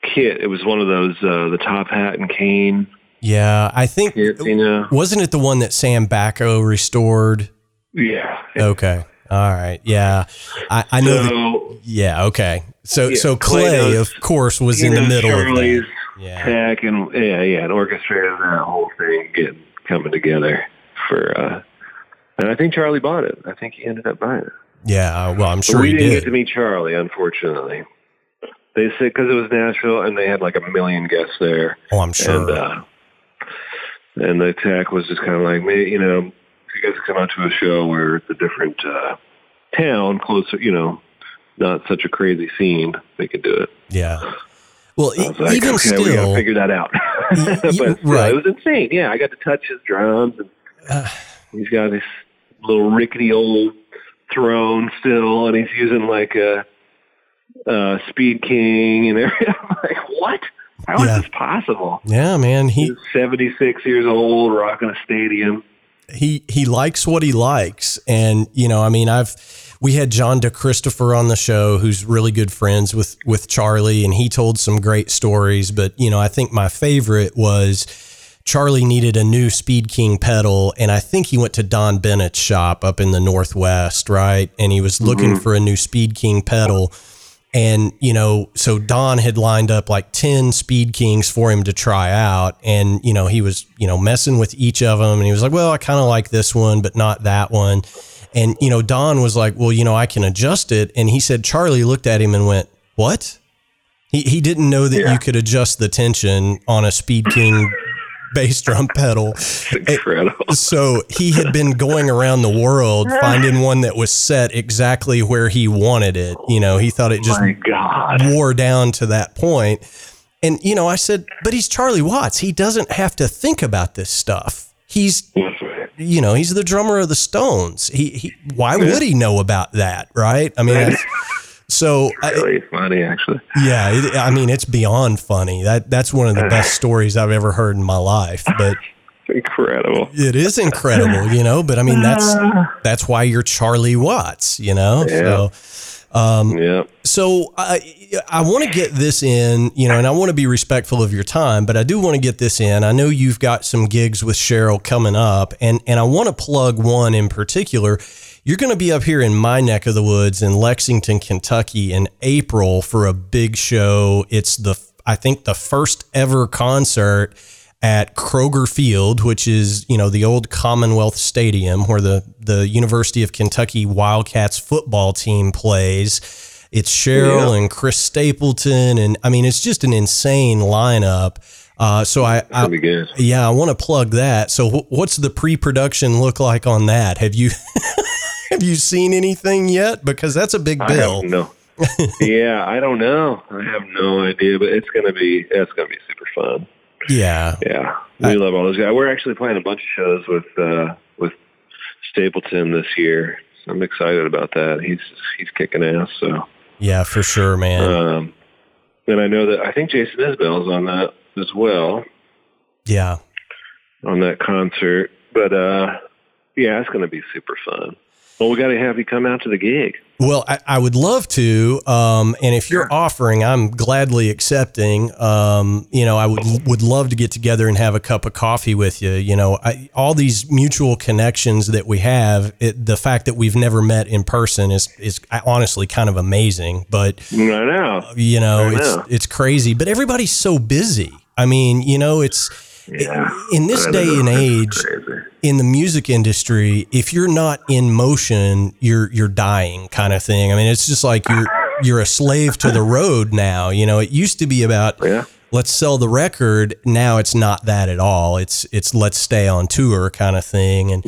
kit. It was one of those uh, the top hat and cane Yeah. I think, kits, you know. wasn't it the one that Sam Bacco restored? Yeah. Okay. All right. Yeah. I, I know that. So Yeah. Okay. So Yeah, so Clay Clay, knows- of course, was in the middle Charlie's of that. Yeah. tech and yeah, yeah, and orchestrated that whole thing getting coming together for. uh And I think Charlie bought it. I think he ended up buying it. Yeah. Well, I'm sure we didn't get to meet Charlie, unfortunately. They said because it was Nashville and they had like a million guests there. Oh, I'm sure. And, uh, and the tech was just kind of like, me, you know, you guys come out to a show where it's a different uh, town, closer, you know, not such a crazy scene, they could do it. yeah. Well, I e- like, even okay, we gotta still, figure that out. But still, right. it was insane. Yeah, I got to touch his drums, and Uh. he's got this little rickety old throne still, and he's using like a, uh Speed King and everything. I'm like, what? How is Yeah. this possible? yeah, man, he He's 76 years old, rocking a stadium. he he likes what he likes, and you know, I mean, I've we had John DeChristopher on the show, who's really good friends with with Charlie, and he told some great stories. But you know, I think my favorite was. Charlie needed a new Speed King pedal, and I think he went to Don Bennett's shop up in the Northwest, right? And he was looking mm-hmm. for a new Speed King pedal. And, you know, so Don had lined up like 10 Speed Kings for him to try out. And, you know, he was, you know, messing with each of them. And he was like, well, I kind of like this one, but not that one. And, you know, Don was like, well, you know, I can adjust it. And he said, Charlie looked at him and went, what? He, he didn't know that Yeah. you could adjust the tension on a Speed King bass drum pedal. It's incredible. So he had been going around the world finding one that was set exactly where he wanted it. You know, he thought it just wore down to that point. And, you know, I said, but he's Charlie Watts. He doesn't have to think about this stuff. He's, you know, he's the drummer of the Stones. He, he why would he know about that? Right. I mean, so I, Really funny, actually. yeah, it, I mean, it's beyond funny. That that's one of the best stories I've ever heard in my life. But It's incredible. it is incredible, you know. But I mean, that's that's why you're Charlie Watts, you know. Yeah. So, Um, yeah. so I I want to get this in, you know, and I want to be respectful of your time, but I do want to get this in. I know you've got some gigs with Sheryl coming up, and and I want to plug one in particular. You're going to be up here in my neck of the woods in Lexington, Kentucky in April for a big show. It's the I think the first ever concert at Kroger Field, which is you know the old Commonwealth Stadium where the the University of Kentucky Wildcats football team plays. It's Sheryl Yeah. and Chris Stapleton, and I mean it's just an insane lineup. Uh, so I, I yeah I want to plug that. So wh- what's the pre-production look like on that? Have you have you seen anything yet? Because that's a big bill. don't yeah, I don't know. I have no idea, but it's gonna be it's gonna be super fun. Yeah, Yeah, we I- love all those guys. We're actually playing a bunch of shows with uh, with Stapleton this year. So I'm excited about that. He's he's kicking ass. So, yeah, for sure, man. um, and I know that I think Jason Isbell's on that as well yeah. on that concert. But uh, yeah, it's going to be super fun. Well, we got to have you come out to the gig. Well, I, I would love to, um, and if you're offering, I'm gladly accepting. Um, you know, I would would love to get together and have a cup of coffee with you. You know, I, all these mutual connections that we have, it, the fact that we've never met in person is is honestly kind of amazing. But I know. you know, I it's know. it's crazy. But everybody's so busy. I mean, you know, it's Yeah. in this day know. and It's age crazy. In the music industry, if you're not in motion, you're you're dying kind of thing. I mean, it's just like you're you're a slave to the road now. You know, it used to be about oh, Yeah. let's sell the record. Now it's not that at all. It's it's let's stay on tour kind of thing. And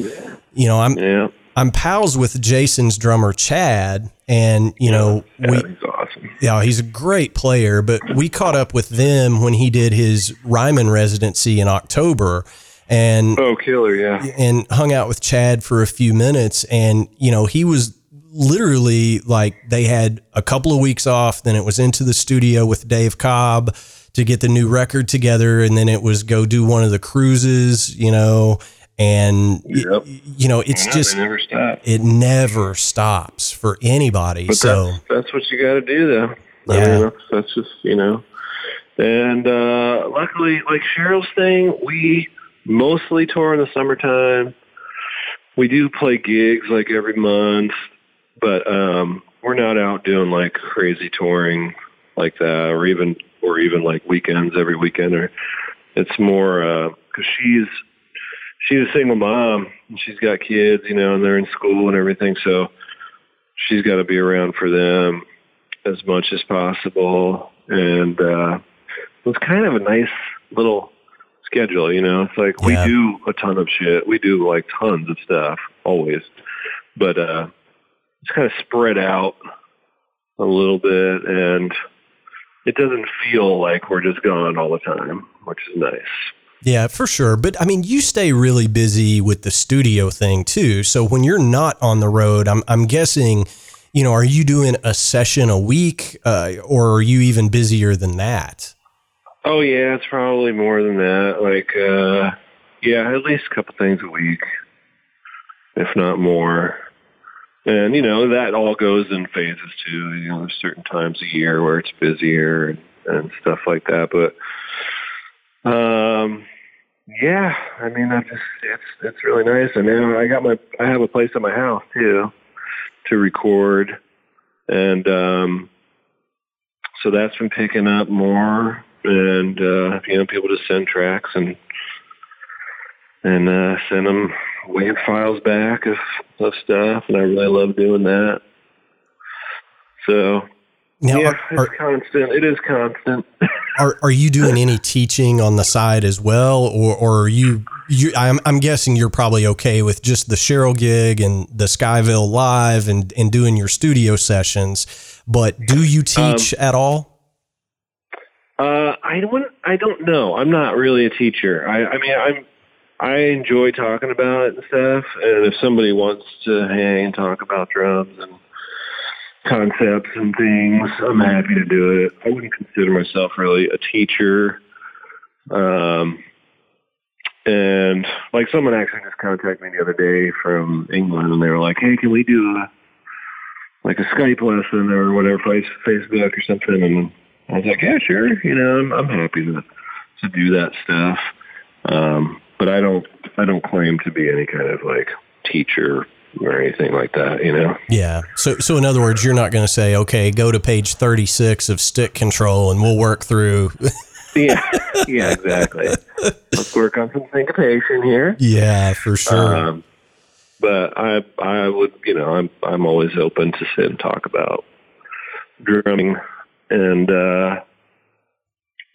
you know, I'm Yeah. I'm pals with Jason's drummer Chad, and you know Yeah, we awesome. yeah, he's a great player, but we caught up with them when he did his Ryman residency in October and Oh, killer! Yeah. and hung out with Chad for a few minutes and you know, he was literally like they had a couple of weeks off, then it was into the studio with Dave Cobb to get the new record together and then it was go do one of the cruises, you know, and Yep. you know, it's Yeah, just never it never stops for anybody. But so that's, that's what you got to do, though. I Yeah. mean, that's, that's just you know. And uh, luckily, like Sheryl's thing, we mostly tour in the summertime. We do play gigs like every month, but um, we're not out doing like crazy touring like that, or even or even like weekends every weekend. Or it's more because she's she's a single mom and she's got kids, you know, and they're in school and everything, so she's got to be around for them as much as possible. And uh, it was kind of a nice little schedule, you know. It's like Yeah. we do a ton of shit. We do like tons of stuff always, but uh, it's kind of spread out a little bit, and it doesn't feel like we're just gone all the time, which is nice. Yeah, for sure. But I mean, you stay really busy with the studio thing too. So when you're not on the road, I'm I'm guessing, you know, are you doing a session a week, uh, or are you even busier than that? Oh yeah, it's probably more than that. Like, uh, yeah, at least a couple things a week, if not more. And you know that all goes in phases too. You know, there's certain times a year where it's busier and, and stuff like that. But, um, yeah, I mean, I just it's it's really nice. And now I got my I have a place at my house too to record, and um, so that's been picking up more and uh, you know people just send tracks and and uh, send them wave files back of, of stuff, and I really love doing that. So Now, yeah, are, it's constant. It is constant. are are you doing any teaching on the side as well, or or are you? You, I'm, I'm guessing you're probably okay with just the Sheryl gig and the Skyville live and, and doing your studio sessions, but do you teach um, at all? Uh, I don't. I don't know. I'm not really a teacher. I, I mean, I'm. I enjoy talking about it and stuff. And if somebody wants to hang and talk about drums and concepts and things, I'm happy to do it. I wouldn't consider myself really a teacher. Um, and like someone actually just contacted me the other day from England, and they were like, "Hey, can we do a like a Skype lesson or whatever, Facebook or something?" And I was like, "Yeah, sure. You know, I'm, I'm happy to to do that stuff." Um, but I don't I don't claim to be any kind of like teacher or anything like that, you know. Yeah. So so in other words, you're not going to say, "Okay, go to page 36 of stick control and we'll work through yeah, yeah, exactly. Let's work on some syncopation here. Yeah, for sure. Um, but I, I would, you know, I'm, I'm always open to sit and talk about drumming and, uh,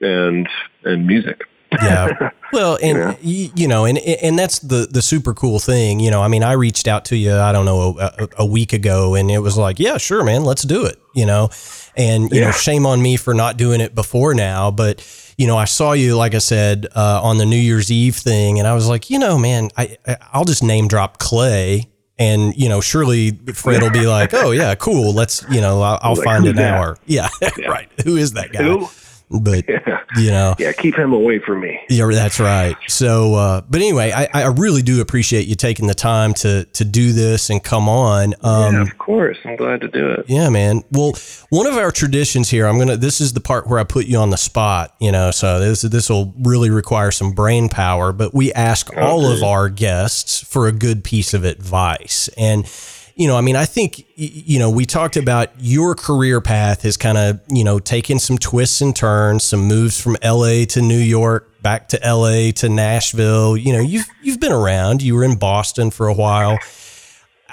and, and music. yeah. Well, and you know? you know, and and that's the the super cool thing. You know, I mean, I reached out to you, I don't know, a, a week ago, and it was like, yeah, sure, man, let's do it. You know, and you yeah. know, shame on me for not doing it before now, but you know, I saw you, like I said, uh, on the New Year's Eve thing, and I was like, you know, man, I, I'll just name drop Clay, and you know, surely Fred will be like, oh yeah, cool, let's, you know, I'll, I'll like, find an that? hour. Yeah, yeah, right. Who is that guy? Who? But yeah. you know, yeah, keep him away from me. Yeah, that's right. So, uh, but anyway, I, I really do appreciate you taking the time to to do this and come on. Um, yeah, of course, I'm glad to do it. Yeah, man. Well, one of our traditions here, I'm gonna. This is the part where I put you on the spot. You know, so this this will really require some brain power. But we ask okay. all of our guests for a good piece of advice and you know, I mean, I think, you know, we talked about your career path has kind of, you know, taken some twists and turns, some moves from LA to New York, back to LA to Nashville. You know, you've, you've been around, you were in Boston for a while.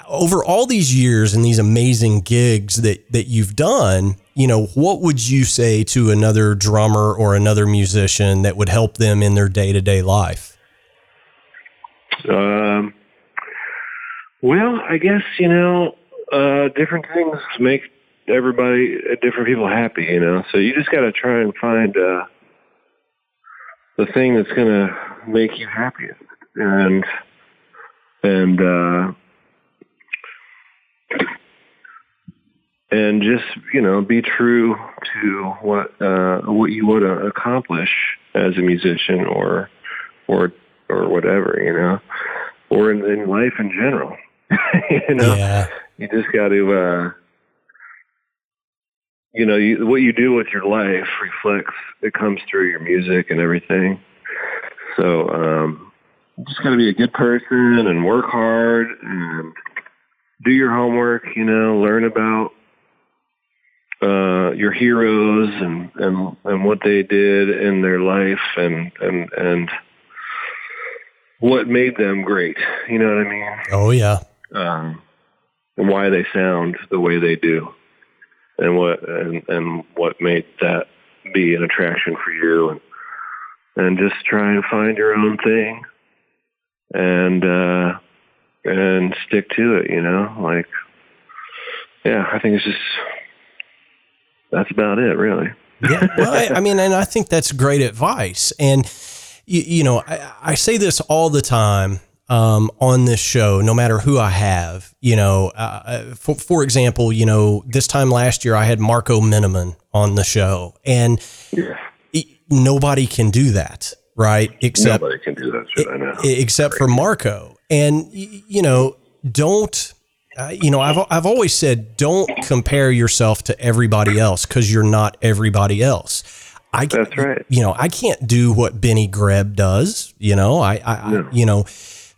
Over all these years and these amazing gigs that, that you've done, you know, what would you say to another drummer or another musician that would help them in their day to day life? Um, well, I guess, you know, uh, different things make everybody, uh, different people happy, you know. So you just got to try and find uh, the thing that's going to make you happiest. And, and, uh, and just, you know, be true to what, uh, what you want to accomplish as a musician or, or, or whatever, you know, or in, in life in general. you know, yeah. you just got to, uh, you know, you, what you do with your life reflects, it comes through your music and everything. So, um, just got to be a good person and work hard and do your homework, you know, learn about, uh, your heroes and, and, and what they did in their life and, and, and, what made them great. You know what I mean? Oh yeah um, and why they sound the way they do, and what and, and what made that be an attraction for you, and and just try and find your own thing, and uh, and stick to it. You know, like yeah, I think it's just that's about it, really. yeah, well, I, I, mean, and I think that's great advice. And you, you know, I, I, say this all the time, um, on this show, no matter who I have. You know, uh, uh, for, for example, you know, this time last year I had Marco Minnemann on the show, and yeah. nobody can do that, right? Except nobody can do that. Shit, I know. Except for Marco, and you know, don't. Uh, you know, I've I've always said don't compare yourself to everybody else because you're not everybody else. I That's right. You know, I can't do what Benny Greb does. You know, I, I, no. I you know,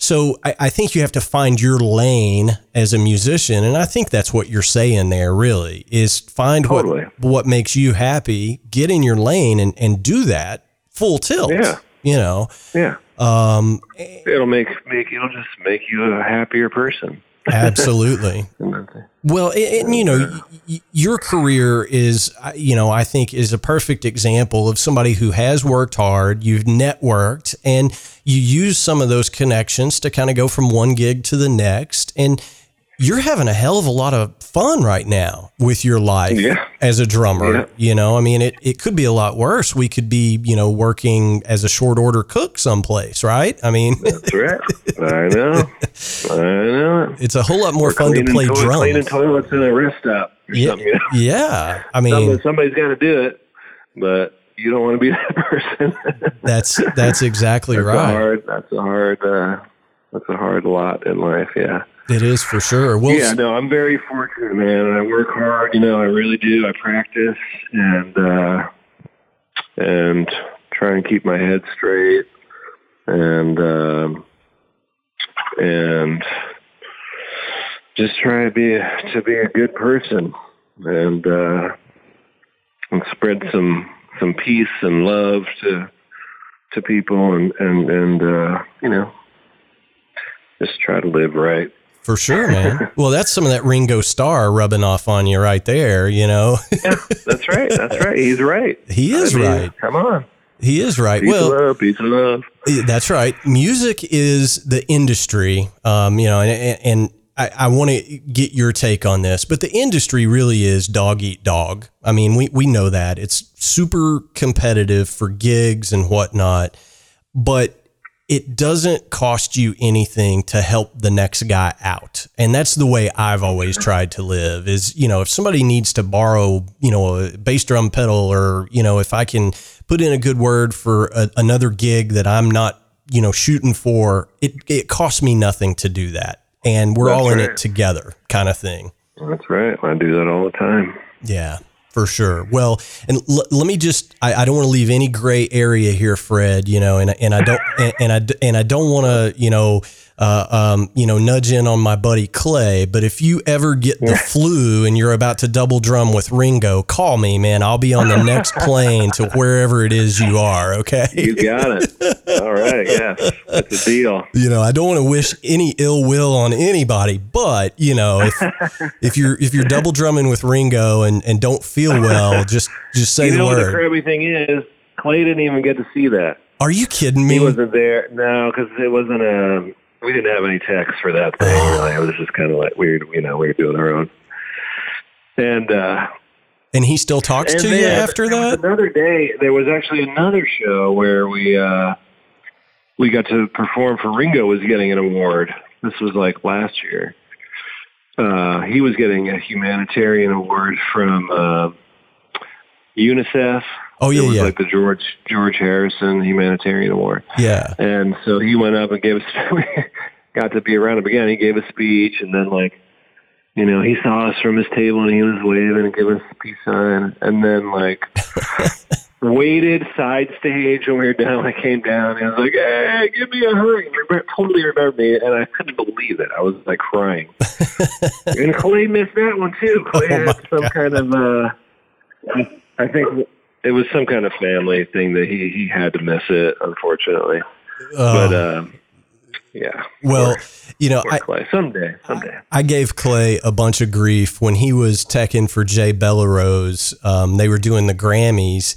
so I, I, think you have to find your lane as a musician, and I think that's what you're saying there. Really, is find totally. what what makes you happy, get in your lane, and and do that full tilt. Yeah, you know. Yeah. Um, it'll make make it'll just make you a happier person. Absolutely. Well, and, and, you know, y- your career is, uh, you know, I think is a perfect example of somebody who has worked hard. You've networked, and you use some of those connections to kind of go from one gig to the next, and you're having a hell of a lot of fun right now with your life Yeah. as a drummer. Yeah. You know, I mean, it, it could be a lot worse. We could be, you know, working as a short order cook someplace, right? I mean, That's right. I know. I know. it's a whole lot more Or fun to play drums. Cleaning toilets in a rest stop Yeah. You know? yeah. I mean, Somebody- somebody's got to do it, but you don't want to be that person. that's that's exactly that's a right. hard. That's a hard. Uh, that's a hard lot in life. Yeah. It is for sure. Well, yeah. No, I'm very fortunate, man, I work hard. You know, I really do. I practice and uh, and try and keep my head straight, and um, and just try to be to be a good person, and uh, and spread some some peace and love to to people, and and and uh, you know, just try to live right. For sure, man. well, that's some of that Ringo Starr rubbing off on you right there. You know, Yeah, that's right. That's right. He's right. he is I mean, right. Come on. He is right. Peace well, love. Peace of love. That's right. Music is the industry, um, you know, and, and I, I want to get your take on this, but the industry really is dog eat dog. I mean, we, we know that it's super competitive for gigs and whatnot, but it doesn't cost you anything to help the next guy out. And that's the way I've always tried to live is, you know, if somebody needs to borrow, you know, a bass drum pedal or, you know, if I can put in a good word for a, another gig that I'm not, you know, shooting for, it, it costs me nothing to do that. And we're That's all in right. it together kind of thing. That's right. I do that all the time. Yeah, for sure. Well, and l- let me just, I, I don't want to leave any gray area here, Fred, you know, and, and I don't, and, and I, and I don't want to, you know, uh, um, you know, nudge in on my buddy Clay, but if you ever get the flu and you're about to double drum with Ringo, call me, man. I'll be on the next plane to wherever it is you are. Okay. You got it. all right. Yes. That's a deal. you know, I don't want to wish any ill will on anybody, but you know, if if you're if you're double drumming with Ringo and and don't feel well, just just say you the know the word. crabby thing is? Clay didn't even get to see that. Are you kidding me? He wasn't there. No, because it wasn't a. We didn't have any text for that thing. Really, it was just kind of like weird. You know, we were doing our own. And uh, And he still talks to you after that? Another day, there was actually another show where we uh, we got to perform for Ringo was getting an award. This was like last year. Uh, he was getting a humanitarian award from uh, UNICEF. Oh yeah, it was yeah, like the George George Harrison Humanitarian Award. yeah. And so he went up and gave us, got to be around him again. He gave a speech and then like, you know, he saw us from his table and he was waving and giving us a peace sign. And then like waited side stage when we were down. I came down and I was like, hey, give me a hug. Remember, totally remember me. And I couldn't believe it. I was like crying. and Clay missed that one too. Clay Oh, had some kind of, uh, I think it was some kind of family thing that he, he had to miss it, unfortunately. Oh, But um, yeah. well, you know, I, Clay. Someday, someday. I gave Clay a bunch of grief when he was teching for Jay Bellerose. Um, they were doing the Grammys,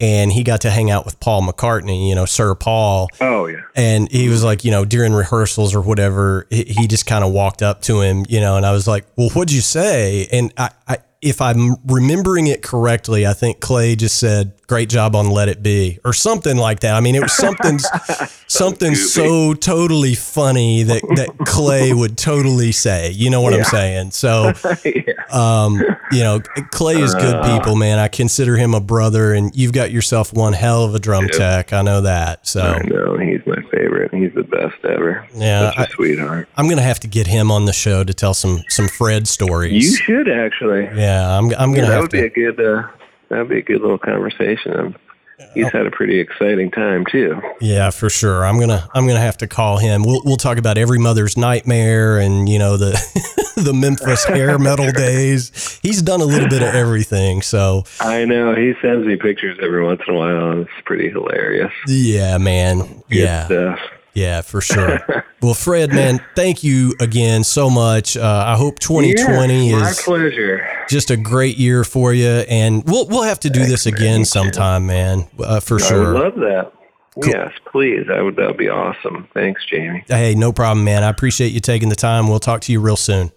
and he got to hang out with Paul McCartney. You know, Sir Paul. Oh yeah. And he was like, you know, during rehearsals or whatever, he, he just kind of walked up to him, you know, and I was like, well, what'd you say? And I, I, if I'm remembering it correctly, I think Clay just said, great job on Let It Be or something like that. I mean, it was something, something so totally funny that, that Clay would totally say, you know what I'm saying? So, um, you know, Clay is good people, man. I consider him a brother and you've got yourself one hell of a drum tech. I know that. So. I know he's my. He's the best ever. Yeah, a sweetheart. I'm gonna have to get him on the show to tell some some Fred stories. You should actually. yeah, I'm I'm gonna that have would be a good. Uh, that would be a good little conversation. He's had a pretty exciting time too. yeah, for sure. I'm gonna I'm gonna have to call him. We'll we'll talk about every mother's nightmare and you know the the Memphis hair metal days. He's done a little bit of everything. So I know he sends me pictures every once in a while, and it's pretty hilarious. yeah, man. Good Yeah, stuff. Yeah, for sure. well, Fred, man, thank you again so much. Uh, I hope 2020 yeah, is pleasure. just a great year for you, and we'll we'll have to do this again sometime, man, uh, for I sure. would love that. Yes, please. That would that would be awesome. Thanks, Jamie. Hey, no problem, man. I appreciate you taking the time. We'll talk to you real soon.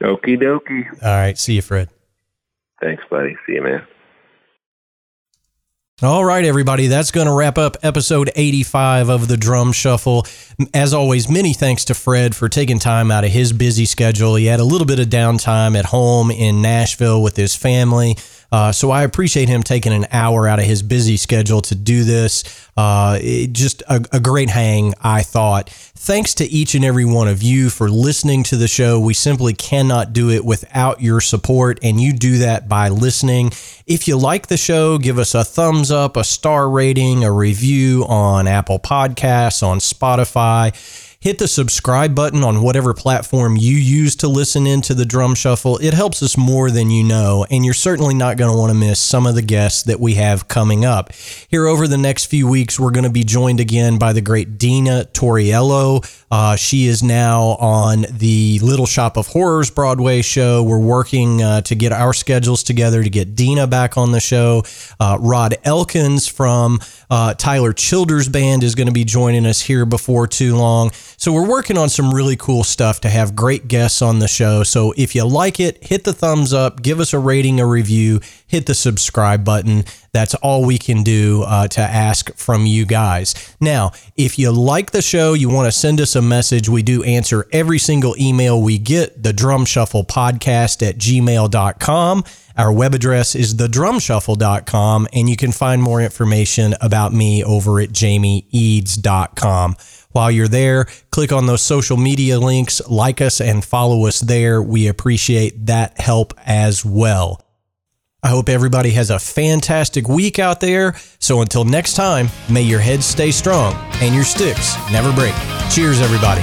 Okie dokie. All right, see you, Fred. Thanks, buddy. See you, man. All right, everybody, that's going to wrap up episode 85 of the Drum Shuffle. As always, many thanks to Fred for taking time out of his busy schedule. He had a little bit of downtime at home in Nashville with his family. Uh, so I appreciate him taking an hour out of his busy schedule to do this. Uh, it, just a, a great hang, I thought. Thanks to each and every one of you for listening to the show. We simply cannot do it without your support, and you do that by listening. If you like the show, give us a thumbs up, a star rating, a review on Apple Podcasts, on Spotify hit the subscribe button on whatever platform you use to listen into the drum shuffle. It helps us more than you know, and you're certainly not going to want to miss some of the guests that we have coming up. Here over the next few weeks, we're going to be joined again by the great Dena Tauriello. Uh, she is now on the Little Shop of Horrors Broadway show. We're working uh, to get our schedules together to get Dena back on the show. Uh, Rod Elkins from uh, Tyler Childers Band is going to be joining us here before too long. So we're working on some really cool stuff to have great guests on the show. So if you like it, hit the thumbs up, give us a rating, a review, hit the subscribe button. That's all we can do uh, to ask from you guys. Now, if you like the show, you want to send us a message, we do answer every single email we get, the drum shuffle podcast at gmail.com. Our web address is thedrumshuffle.com, and you can find more information about me over at jamieeads.com. While you're there, click on those social media links, like us, and follow us there. We appreciate that help as well. I hope everybody has a fantastic week out there. So until next time, may your heads stay strong and your sticks never break. Cheers, everybody.